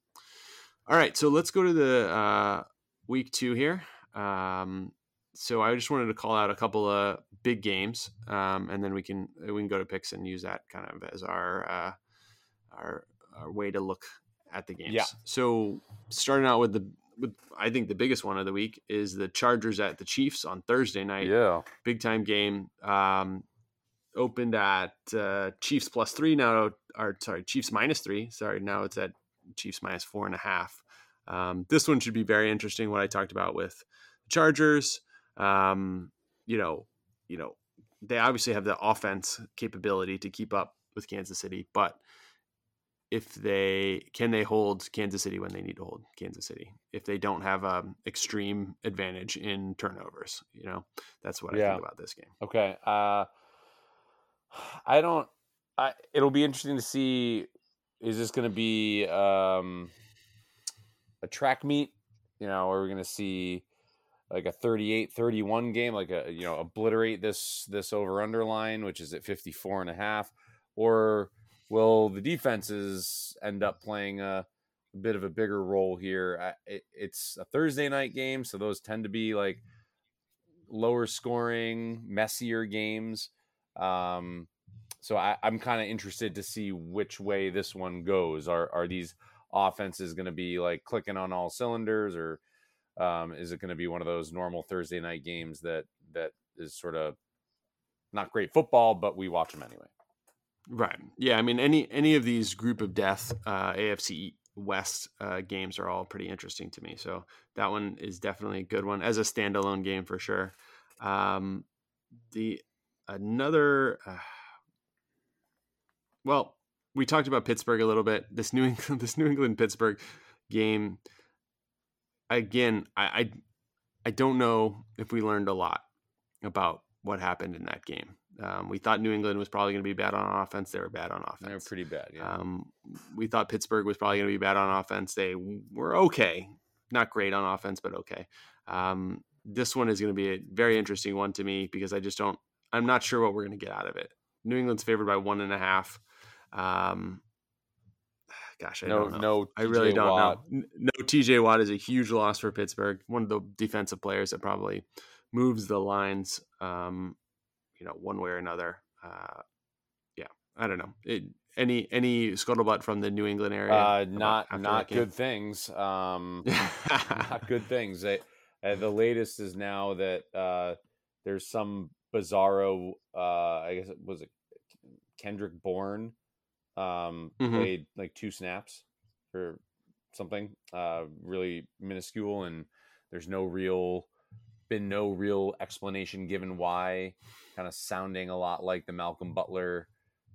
all right so let's go to the uh, week two here um, so i just wanted to call out a couple of big games um, and then we can we can go to picks and use that kind of as our uh, our, our way to look at the games. Yeah. So starting out with the I think the biggest one of the week is the Chargers at the Chiefs on Thursday night. Yeah, Big time game. Um, opened at uh, Chiefs plus three now, or sorry, Chiefs minus three. Sorry, now it's at Chiefs minus four and a half. Um, this one should be very interesting. What I talked about with the Chargers, um, you know, you know, they obviously have the offense capability to keep up with Kansas City, but if they can they hold Kansas City when they need to hold Kansas City if they don't have um extreme advantage in turnovers you know that's what I think about this game Okay. Uh, I don't. I. It'll be interesting to see. Is this going to be um, a track meet? You know, are we going to see like a 38-31 game, like a you know obliterate this this over under line, which is at 54 and a half, or will the defenses end up playing a, a bit of a bigger role here? I, it, it's a Thursday night game, so those tend to be like lower scoring, messier games. Um, so I, I'm kind of interested to see which way this one goes. Are are these offenses going to be like clicking on all cylinders, or um, is it going to be one of those normal Thursday night games that that is sort of not great football, but we watch them anyway? Right. Yeah I mean any any of these group of death uh, AFC West uh, games are all pretty interesting to me so that one is definitely a good one as a standalone game for sure. Um, the another uh, well we talked about Pittsburgh a little bit this New England *laughs* this New England Pittsburgh game. Again I, I I don't know if we learned a lot about what happened in that game. Um, we thought New England was probably going to be bad on offense. They were bad on offense. They were pretty bad. Yeah. Um, we thought Pittsburgh was probably going to be bad on offense. They were okay, not great on offense, but okay. Um, this one is going to be a very interesting one to me because I just don't. I'm not sure what we're going to get out of it. New England's favored by one and a half. Um, gosh, I no, don't know. no. I really don't Watt. know. No, TJ Watt is a huge loss for Pittsburgh. One of the defensive players that probably moves the lines, um, you know, one way or another. Uh, yeah, I don't know. It, any any scuttlebutt from the New England area? Uh, not not good things. Um, *laughs* not good things. They, uh, the latest is now that uh, there's some bizarro. Uh, I guess it was it Kendrick Bourne um, Mhm. played like two snaps or something, uh, really minuscule, and there's no real been no real explanation given why. Kind of sounding a lot like the Malcolm Butler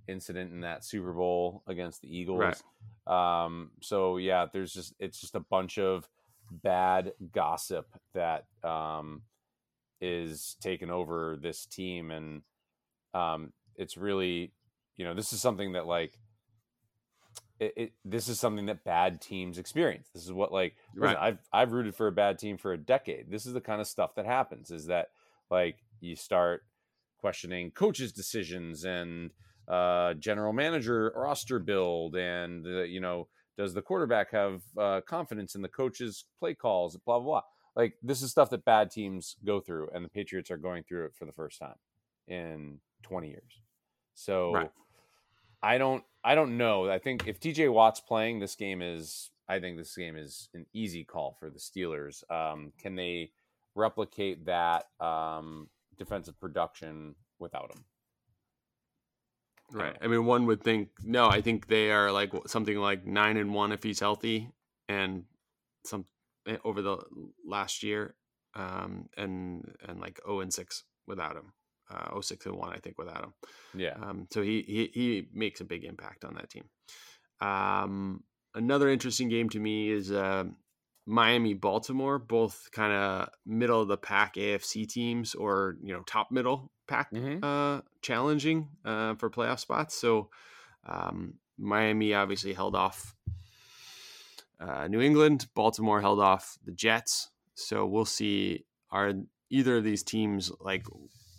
incident in that Super Bowl against the Eagles. Right. Um, so yeah, there's just it's just a bunch of bad gossip that um, is taking over this team, and um, it's really you know this is something that like it, it, this is something that bad teams experience. This is what like right. I've I've rooted for a bad team for a decade. This is the kind of stuff that happens. Is that like you start questioning coaches' decisions and uh, general manager roster build, and uh, you know does the quarterback have uh, confidence in the coach's play calls? Blah blah blah. Like this is stuff that bad teams go through, and the Patriots are going through it for the first time in 20 years. So. Right I don't I don't know. I think if TJ Watt's playing, this game is I think this game is an easy call for the Steelers. Um, can they replicate that um, defensive production without him? Right. I mean, one would think no. I think they are like something like nine and one if he's healthy, and some eh, over the last year, um, and and like zero oh and six without him uh, 06 and 1, I think, without him. Yeah. Um, so he, he, he makes a big impact on that team. Um, another interesting game to me is uh, Miami Baltimore, both kind of middle of the pack AFC teams or, you know, top middle pack mm-hmm. uh, challenging uh, for playoff spots. So um, Miami obviously held off uh, New England, Baltimore held off the Jets. So we'll see are either of these teams like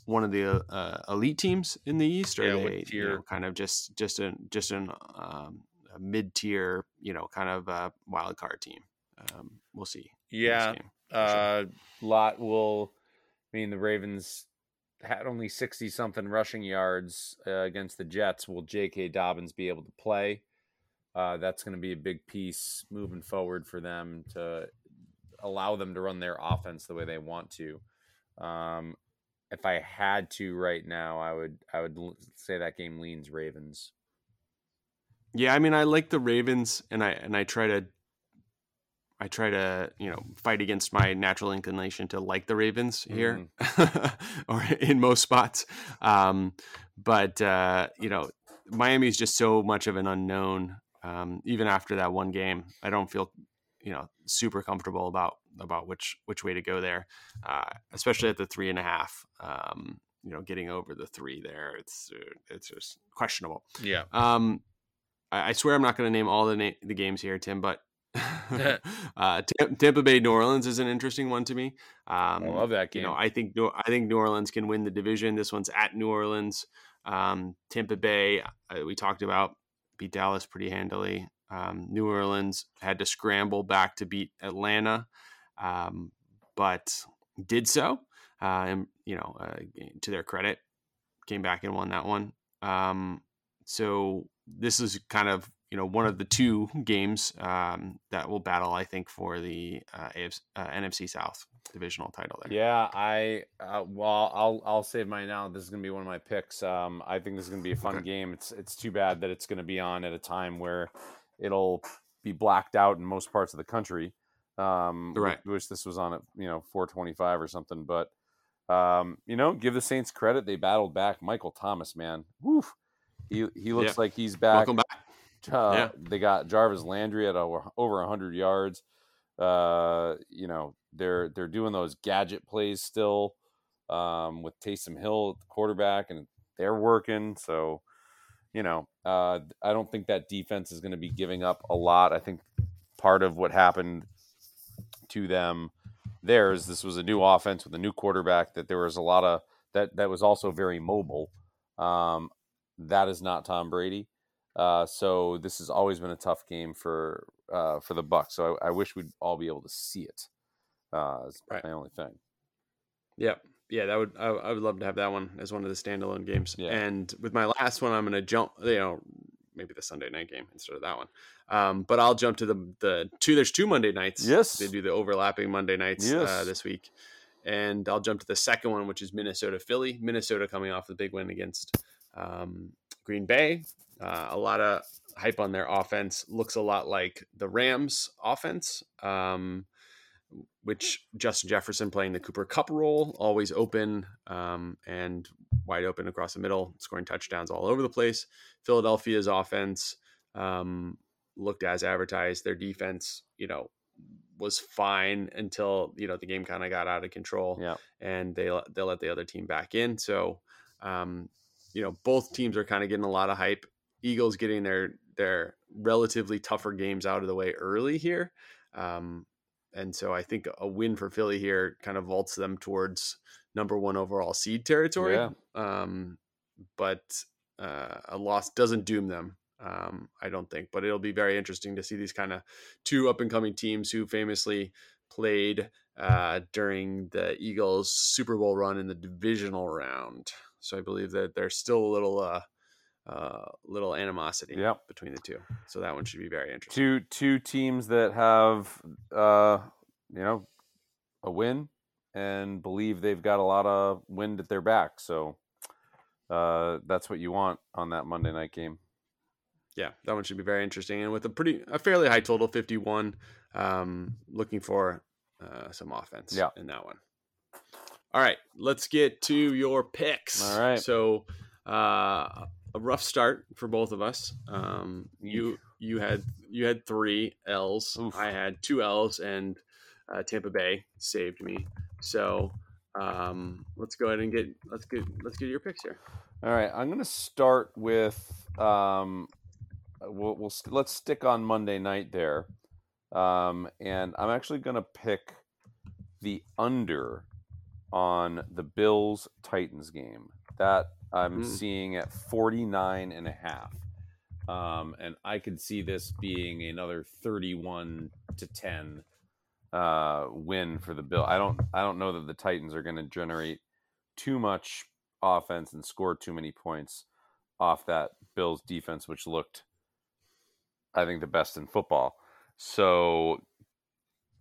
one of the uh, elite teams in the East, or yeah, they you know, kind of just just an just an um, a mid tier, you know, kind of a wild card team. Um, we'll see. Yeah, uh, lot will. I mean, the Ravens had only sixty something rushing yards uh, against the Jets. Will J.K. Dobbins be able to play? Uh, that's going to be a big piece moving forward for them to allow them to run their offense the way they want to. Um, if I had to right now, I would I would say that game leans Ravens. Yeah, I mean, I like the Ravens, and I and I try to I try to you know fight against my natural inclination to like the Ravens here, mm-hmm. *laughs* or in most spots. Um, but uh, you know, Miami is just so much of an unknown. Um, even after that one game, I don't feel you know super comfortable about about which which way to go there, uh, especially at the three and a half. Um, you know, getting over the three there, it's uh, it's just questionable. Yeah. Um, I, I swear I'm not going to name all the na- the games here, Tim, but *laughs* *laughs* uh, Tampa Bay New Orleans is an interesting one to me. Um, I love that game. You know, I think I think New Orleans can win the division. This one's at New Orleans. Um, Tampa Bay, uh, we talked about, beat Dallas pretty handily. Um, New Orleans had to scramble back to beat Atlanta um, but did so. Uh, and you know, uh, to their credit, came back and won that one. Um, so this is kind of you know one of the two games um, that will battle, I think, for the uh, AFC, uh, NFC South divisional title. There. Yeah, I uh, well, I'll I'll save mine now. This is going to be one of my picks. Um, I think this is going to be a fun okay. game. It's it's too bad that it's going to be on at a time where it'll be blacked out in most parts of the country. Um, right. Wish this was on at you know 425 or something, but um, you know, give the Saints credit. They battled back. Michael Thomas, man, Woof. he he looks yeah. like he's back. Welcome back. Uh, yeah. They got Jarvis Landry at over, over 100 yards. Uh, you know, they're they're doing those gadget plays still um, with Taysom Hill quarterback, and they're working. So, you know, uh, I don't think that defense is going to be giving up a lot. I think part of what happened to them there is This was a new offense with a new quarterback that there was a lot of that that was also very mobile. Um, that is not Tom Brady. Uh, so this has always been a tough game for uh, for the Bucs. So I, I, wish we'd all be able to see it. Uh, right. my only thing. Yep. Yeah, that would I, I, would love to have that one as one of the standalone games. Yeah. And with my last one, I'm going to jump. You know, maybe the Sunday night game instead of that one. Um, but I'll jump to the the two. There's two Monday nights. Yes, they do the overlapping Monday nights uh, yes. uh, this week, and I'll jump to the second one, which is Minnesota Philly. Minnesota coming off the big win against um, Green Bay. Uh, a lot of hype on their offense looks a lot like the Rams offense, um, which Justin Jefferson playing the Cooper Kupp role, always open um, and wide open across the middle, scoring touchdowns all over the place. Philadelphia's offense um, looked as advertised. Their defense, you know, was fine until you know the game kind of got out of control. Yeah. and they they let the other team back in. So, um, you know, both teams are kind of getting a lot of hype. Eagles getting their their relatively tougher games out of the way early here. Um, and so I think a win for Philly here kind of vaults them towards number one overall seed territory. Yeah. Um, but uh, a loss doesn't doom them. Um, I don't think, but it'll be very interesting to see these kind of two up and coming teams who famously played uh, during the Eagles Super Bowl run in the divisional round. So I believe that they're still a little, uh, uh, little animosity Yep. between the two. So that one should be very interesting. two two teams that have uh you know a win and believe they've got a lot of wind at their back so uh that's what you want on that monday night game yeah, that one should be very interesting. And with a pretty, a fairly high total, 51, um, looking for uh, some offense Yeah. in that one. All right, let's get to your picks. All right. So, uh, a rough start for both of us. Um, you you had you had three L's. Oof. I had two L's, and uh, Tampa Bay saved me. So, um, let's go ahead and get let's get let's get your picks here. all right i'm gonna start with um we'll, we'll st- let's stick on monday night there um and i'm actually gonna pick the under on the bills titans game that i'm Mm. seeing at 49 and a half. Um and i could see this being another 31 to 10 uh win for the bill i don't i don't know that the titans are going to generate too much offense and score too many points off that bills defense which looked i think the best in football. So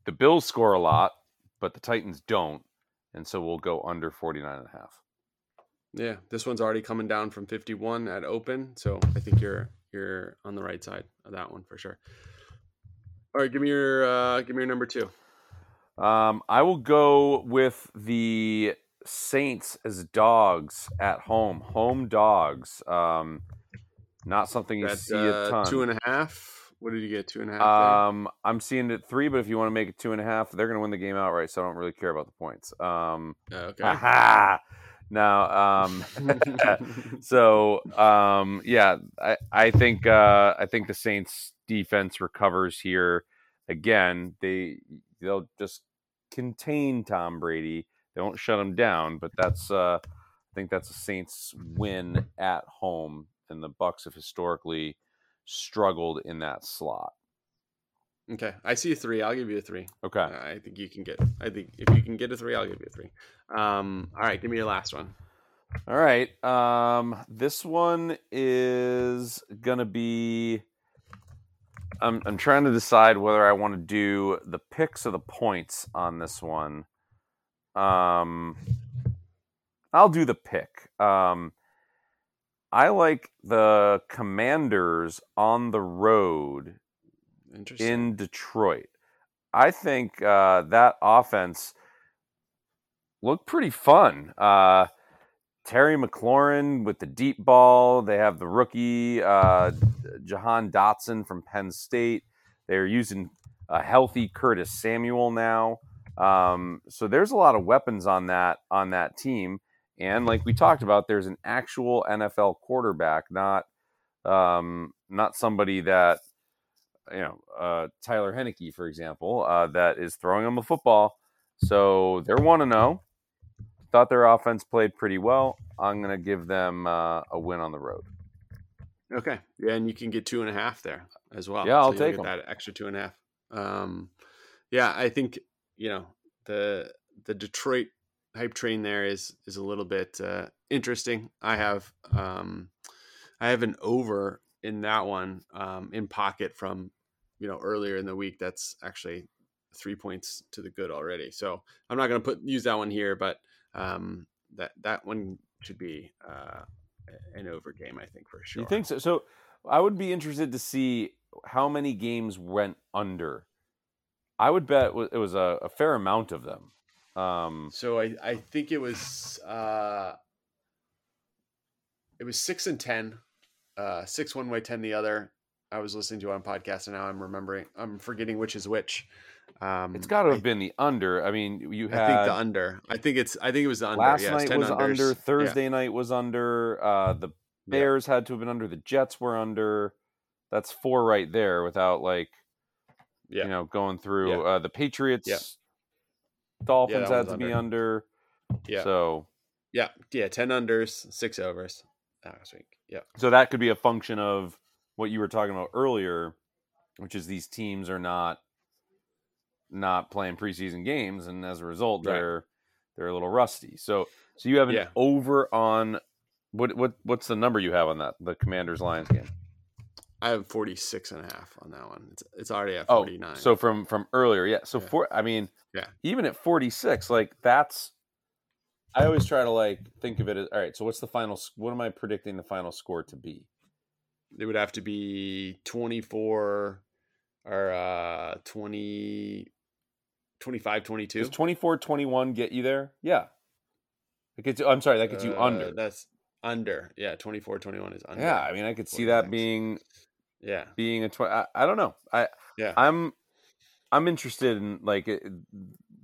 the bills score a lot but the titans don't and so we'll go under 49 and a half Yeah, this one's already coming down from 51 at open, so I think you're you're on the right side of that one for sure. All right, give me your uh give me your number 2. Um, I will go with the Saints as dogs at home, home dogs. Um, not something you That's see a uh, ton. two and a half. What did you get? Two and a half. there? um, I'm seeing it three, but if you want to make it two and a half, they're going to win the game outright. So I don't really care about the points. Um, Uh, okay. aha! Now, um, *laughs* *laughs* so um, yeah, I, I think uh, I think the Saints defense recovers here again. They they'll just contain Tom Brady. They won't shut him down, but that's uh, I think that's a Saints win at home, and the Bucs have historically struggled in that slot. Okay, I see a three. I'll give you a three. Okay. I think you can get. I think if you can get a three, I'll give you a three. Um. All right, give me your last one. All right. Um, this one is gonna be. I'm I'm trying to decide whether I want to do the picks or the points on this one. Um, I'll do the pick. Um, I like the Commanders on the road. In Detroit. I think uh, that offense looked pretty fun. Uh, Terry McLaurin with the deep ball. They have the rookie uh, Jahan Dotson from Penn State. They're using a healthy Curtis Samuel now. Um, so there's a lot of weapons on that on that team. And like we talked about, there's an actual NFL quarterback, not um, not somebody that you know uh, Tyler Heinicke, for example, uh, that is throwing them a football. So they're one to know. Thought their offense played pretty well. I'm going to give them uh, a win on the road. Okay. Yeah, and you can get two and a half there as well. Yeah, I'll you'll take that extra two and a half. Um, yeah, I think you know the the Detroit hype train there is is a little bit uh, interesting. I have um, I have an over in that one um, in pocket from you know earlier in the week. That's actually three points to the good already. So I'm not going to put use that one here, but um, that that one should be uh, an over game. I think for sure. You think so? So I would be interested to see how many games went under. I would bet it was a, a fair amount of them. Um, So I, I think it was uh it was six and ten. Uh six one way, ten the other. I was listening to on podcast and now I'm remembering I'm forgetting which is which. Um it's got to I- have been the under. I mean, you I had think the under. I think it's I think it was the under. last yeah, night 10 was unders. under. Yeah. Thursday night was under. Uh, the Yeah. Bears had to have been under. The Jets were under. That's four right there without like Yeah. you know going through Yeah. uh, the Patriots. Yeah. Dolphins had to be under. under. Yeah. So Yeah. Yeah. Ten unders, six overs last week. Yeah. so that could be a function of what you were talking about earlier, which is these teams are not not playing preseason games, and as a result, Right. they're they're a little rusty. So so you have an Yeah. over on what what what's the number you have on that the Commanders Lions game? I have 46 and a half on that one. It's, it's already at Oh, 49. so from from earlier, yeah. So Yeah. for I mean, Yeah. even at forty six, like that's. I always try to like think of it as all right. So what's the final? What am I predicting the final score to be? It would have to be 24 or uh 20 25 22 Does 24 21 get you there? Yeah. It gets I'm sorry, that gets you Uh, under. that's under yeah 24 21 is under Yeah, I mean I could see that 46. being yeah being a 20 I, I don't know. I Yeah. I'm I'm interested in like it,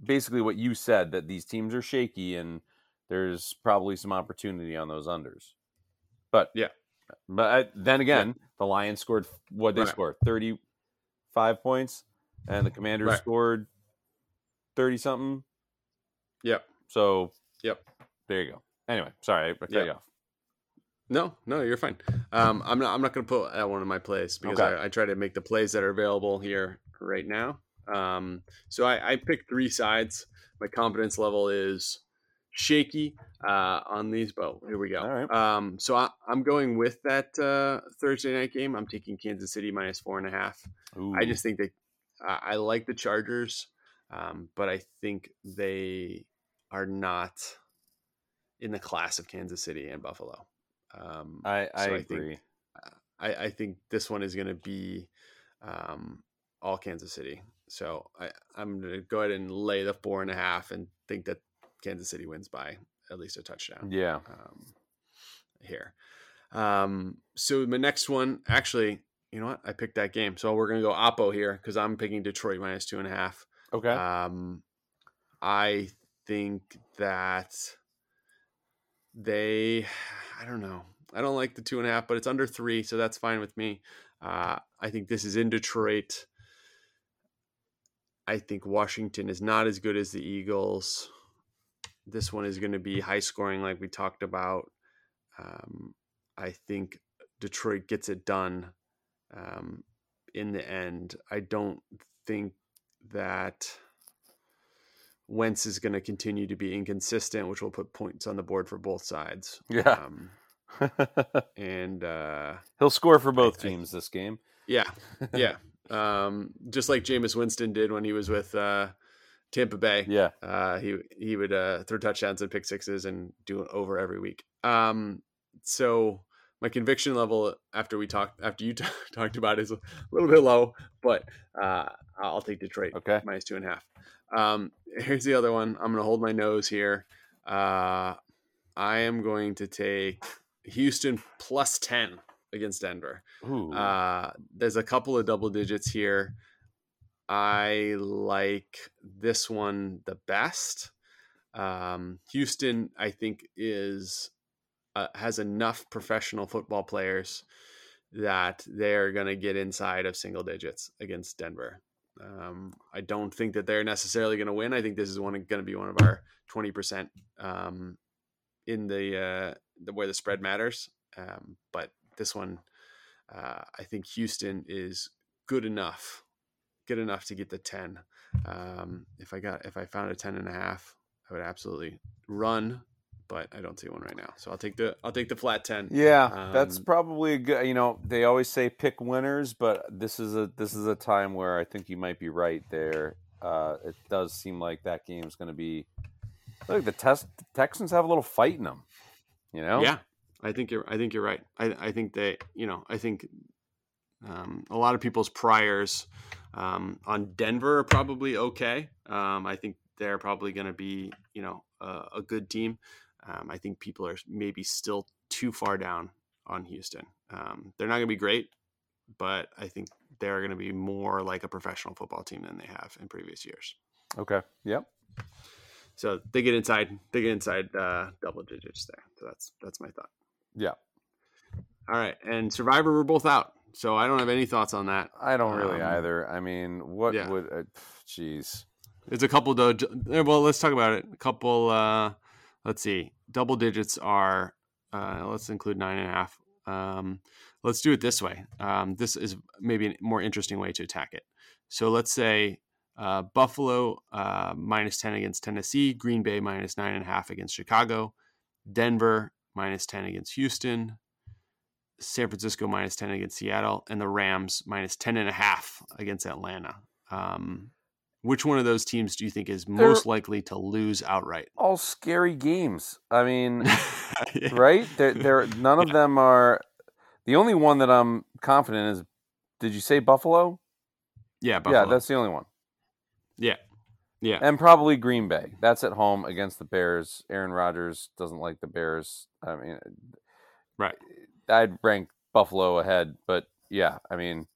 basically what you said that these teams are shaky and there's probably some opportunity on those unders. But Yeah. But I, then again, the Lions scored what they Right. scored 35 points and the Commanders Right. scored 30 something. yep So Yep. there you go. Anyway, sorry, I cut Yep. you off. no no you're fine um i'm not i'm not gonna put that one in my plays because Okay. I, I try to make the plays that are available here right now um so i i picked three sides my confidence level is shaky uh on these but here we go All right. um so I, i'm going with that uh thursday night game i'm taking kansas city minus four and a half I just think that I, I like the Chargers, um, but I think they are not in the class of Kansas City and Buffalo. Um, I, I so I think- agree. I, I think this one is going to be um, all Kansas City. So I, I'm going to go ahead and lay the four and a half and think that Kansas City wins by at least a touchdown yeah. um, here. Um, so my next one, actually, you know what? I picked that game. So we're gonna go Oppo here because I'm picking Detroit minus two and a half. Okay. Um, I think that they, I don't know. I don't like the two and a half, but it's under three, so that's fine with me. Uh, I think this is in Detroit. I think Washington is not as good as the Eagles. This one is going to be high scoring, like we talked about. Um, I think Detroit gets it done um, in the end. I don't think that Wentz is going to continue to be inconsistent, which will put points on the board for both sides. yeah. Um, *laughs* and uh, He'll score for both I- teams this game. yeah, yeah, *laughs* um, just like Jameis Winston did when he was with uh, Tampa Bay. Yeah. Uh, he he would uh, throw touchdowns and pick sixes and do it over every week. Um, so my conviction level after we talked after you *laughs* t- talked about it is a little bit low, but uh, I'll take Detroit Okay. minus two and a half. Um, here's the other one. I'm going to hold my nose here. Uh, I am going to take Houston plus ten against Denver. Uh, there's a couple of double digits here. I like this one the best. Um, Houston, I think, is uh, has enough professional football players that they're going to get inside of single digits against Denver. Um, I don't think that they're necessarily going to win. I think this is one going to be one of our twenty percent um, in the uh, the where the spread matters. Um, but this one, uh, I think Houston is good enough, good enough to get the 10. Um, if I got, if I found a 10 and a half, I would absolutely run, but I don't see one right now. So I'll take the, I'll take the flat 10. yeah, that's um, probably a good. You know, they always say pick winners, but this is a this is a time where I think you might be right there. Uh, it does seem like that game's going to be. Look, the test the Texans have a little fight in them. You know. Yeah. I think you're. I think you're right. I, I think they. You know. I think um, a lot of people's priors um, on Denver are probably okay. Um, I think they're probably going to be. You know, a, a good team. Um, I think people are maybe still too far down on Houston. Um, they're not going to be great, but I think they're going to be more like a professional football team than they have in previous years. Okay. Yep. So they get inside. They get inside uh, double digits there. So that's that's my thought. Yeah. All right, and Survivor we're both out, so I don't have any thoughts on that. I don't really Um, either. I mean, what yeah. would? Uh, *sighs* jeez. There's a couple though. j- eh, Well, let's talk about it. A couple. Uh, let's see. Double digits are. Uh, let's include nine and a half. Um, let's do it this way. Um, this is maybe a more interesting way to attack it. So let's say uh, Buffalo uh, minus ten against Tennessee, Green Bay minus nine and a half against Chicago, Denver minus ten against Houston, San Francisco minus ten against Seattle, and the Rams minus ten and a half against Atlanta. Um, which one of those teams do you think is They're- most likely to lose outright? All scary games. I mean, *laughs* Yeah. right? They're, they're *laughs* none of them are. The only one that I'm confident is. Did you say Buffalo? Yeah, Buffalo. Yeah, that's the only one. yeah, yeah. And probably Green Bay. That's at home against the Bears. Aaron Rodgers doesn't like the Bears. I mean, Right. I'd rank Buffalo ahead, but yeah, I mean,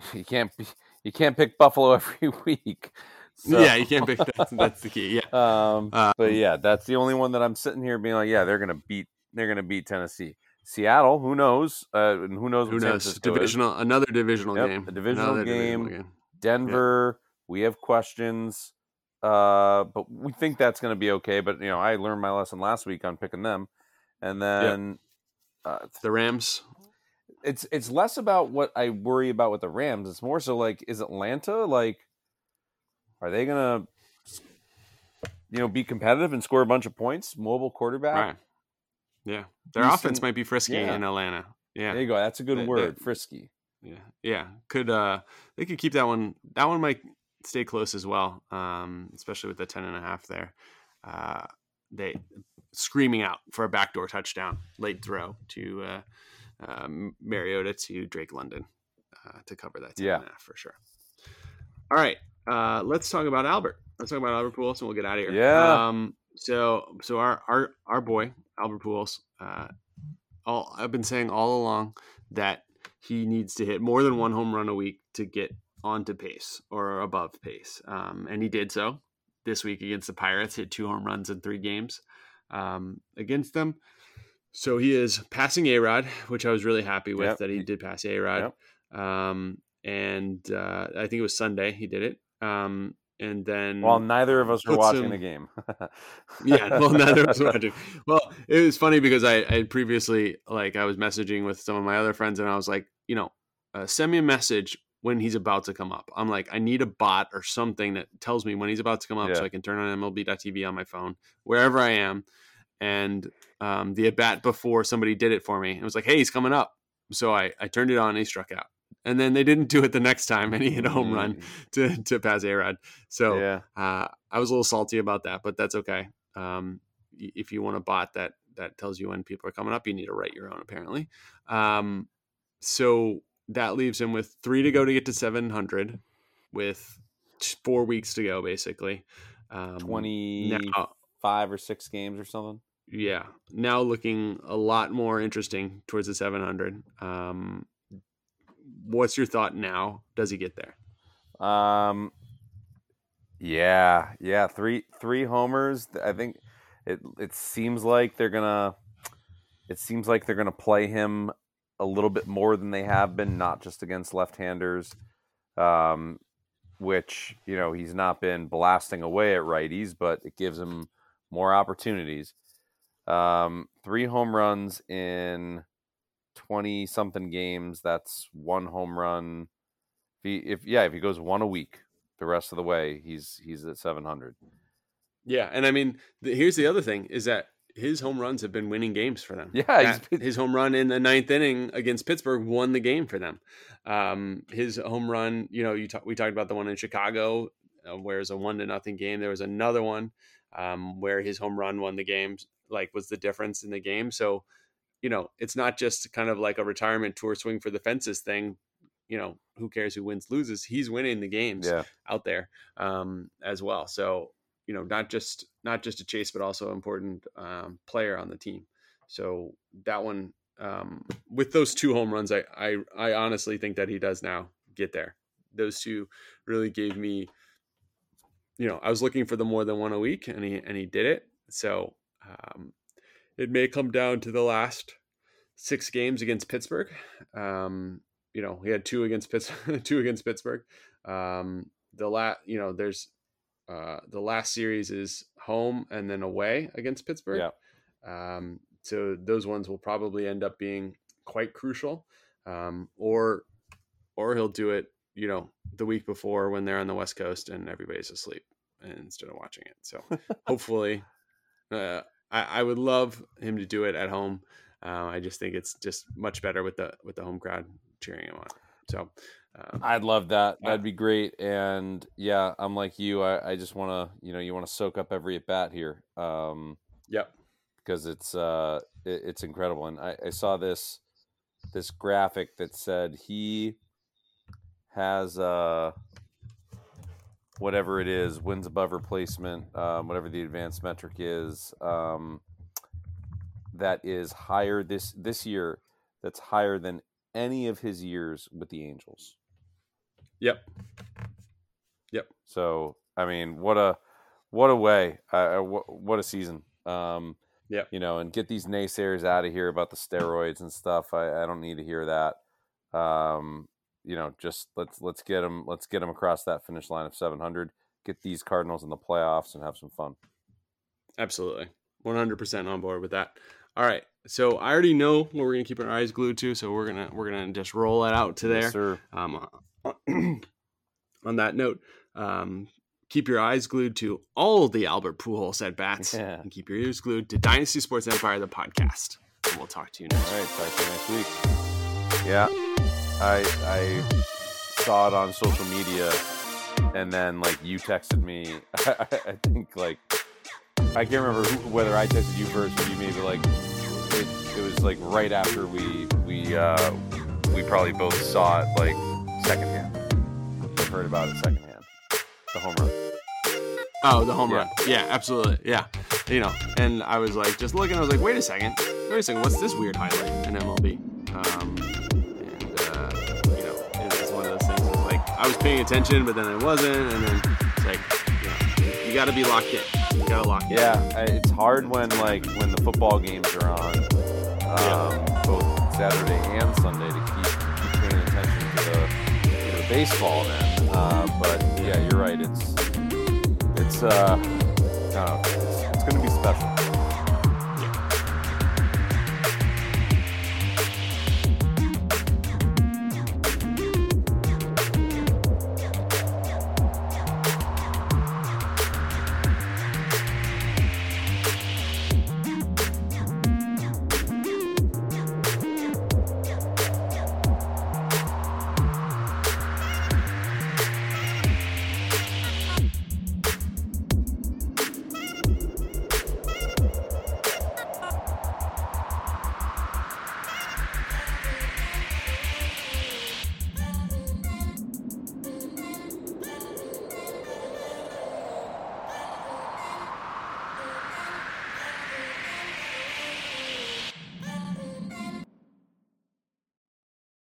*laughs* you can't be, you can't pick Buffalo *laughs* every week. So, yeah, you can't pick. That's, that's the key. *laughs* Yeah, Um, Um, but yeah, that's the only one that I'm sitting here being like, yeah, they're gonna beat, they're gonna beat Tennessee. Seattle, who knows? Uh, and who knows? who knows? Francisco is. Divisional, another divisional Yep, game. a divisional Another game. Denver, we have questions, uh, but we think that's going to be okay. But you know, I learned my lesson last week on picking them, and then uh, The Rams. it's it's less about what I worry about with the Rams. It's more so like, is Atlanta like, are they to, you know, be competitive and score a bunch of points? Mobile quarterback. Right. Yeah, their Houston- offense might be frisky yeah. in Atlanta. Yeah, There you go. That's a good They- they- word, frisky. Yeah, yeah. Could uh they could keep that one that one might stay close as well. Um, especially with the ten and a half there. Uh they screaming out for a backdoor touchdown, late throw to uh, um, Mariota to Drake London uh, to cover that 10 Yeah. and a half for sure. All right. Uh, let's talk about Albert. Let's talk about Albert Pujols and we'll get out of here. Yeah. Um, so so our our our boy Albert Pujols. Uh, all I've been saying all along that he needs to hit more than one home run a week to get onto pace or above pace, um, and he did so this week against the Pirates. Hit two home runs in three games um, against them. So he is passing A Rod, which I was really happy with Yep. that he did pass A Rod. Um, and uh, I think it was Sunday he did it. Um, and then Well, neither of us were watching the game. *laughs* yeah, well, neither of us were *laughs* watching. Well, it was funny because I, I had previously like I was messaging with some of my other friends, and I was like, you know, uh, send me a message when he's about to come up. I'm like, I need a bot or something that tells me when he's about to come up, so I can turn on MLB.tv on my phone wherever I am. And um, the at bat before somebody did it for me, it was like, hey, he's coming up. So I I turned it on, and he struck out. And then they didn't do it the next time, and he hit a home run to to pass Arod. So Mm. yeah. uh, I was a little salty about that, but that's okay. Um, if you want a bot that that tells you when people are coming up, you need to write your own apparently. Um, so that leaves him with three to go to get to 700, with four weeks to go, basically. Um, Twenty now- five or six games or something. yeah, now looking a lot more interesting towards the 700. Um, what's your thought now? Does he get there? Um, yeah, yeah, three three homers. I think it it seems like they're gonna. It seems like they're gonna play him a little bit more than they have been, not just against left-handers. Um, which you know he's not been blasting away at righties, but it gives him more opportunities. Um, three home runs in twenty something games. That's one home run. If he, if yeah, if he goes one a week, the rest of the way, he's he's at seven hundred. Yeah, and I mean, the, here's the other thing: is that his home runs have been winning games for them. Yeah, he's That- been- his home run in the ninth inning against Pittsburgh won the game for them. Um, his home run, you know, you talk, we talked about the one in Chicago, uh, where it was a one to nothing game. There was another one um, where his home run won the game, like was the difference in the game. So you know, it's not just kind of like a retirement tour swing for the fences thing. You know, who cares who wins, loses? He's winning the games Yeah. out there um, as well. So you know, not just not just a chase, but also an important um, player on the team. So that one, um, with those two home runs, I, I I honestly think that he does now get there. Those two really gave me, you know, I was looking for the more than one a week, and he and he did it. So um, it may come down to the last six games against Pittsburgh. Um, you know, he had two against Pittsburgh, *laughs* two against Pittsburgh. Um, the last, you know, there's uh, the last series is home and then away against Pittsburgh. Yeah. Um, so those ones will probably end up being quite crucial. Um, or, or he'll do it, you know, the week before when they're on the West Coast and everybody's asleep instead of watching it. So *laughs* hopefully, uh, I, I would love him to do it at home. Uh, I just think it's just much better with the with the home crowd cheering him on. So um, I'd love that. Yeah. That'd be great. And yeah, I'm like you. I, I just want to, you know, you want to soak up every at bat here. Um, yep. because it's uh it, it's incredible and I, I saw this this graphic that said he has uh whatever it is wins above replacement um, whatever the advanced metric is um, that is higher this this year that's higher than any of his years with the angels Yep. Yep. So I mean, what a what a way, uh, what, what a season. Um, Yep. You know, and get these naysayers out of here about the steroids and stuff. I, I don't need to hear that. Um, you know, just let's let's get them let's get them across that finish line of 700. Get these Cardinals in the playoffs and have some fun. Absolutely. 100% on board with that. All right. So I already know what we're going to keep our eyes glued to, so we're going to we're going to just roll that out to there. Yes. Um, *clears throat* on that note, um, keep your eyes glued to all the Albert Pujols at bats, Yeah. and keep your ears glued to Dynasty Sports Empire, the podcast. And we'll talk to you next. All right, talk to you next week. Yeah, I I saw it on social media, and then like you texted me. *laughs* I, think like I can't remember who, whether I texted you first or you maybe like it, it was like right after we we uh, we probably both saw it like secondhand. We heard about it secondhand. The home run. Oh, the home Yeah. run. Yeah, absolutely. Yeah. You know, and I was like, just looking, I was like, wait a second. Wait a second. What's this weird highlight in MLB? Um, and, uh, you know, it- it's one of those things that's like, I was paying attention, but then I wasn't. And then it's like, you know, you got to be locked in. You got to lock in. Yeah, it's hard when like when the football games are on, um, both Saturday and Sunday to baseball. Then, uh, but yeah, you're right. It's it's uh, it's, it's going to be special.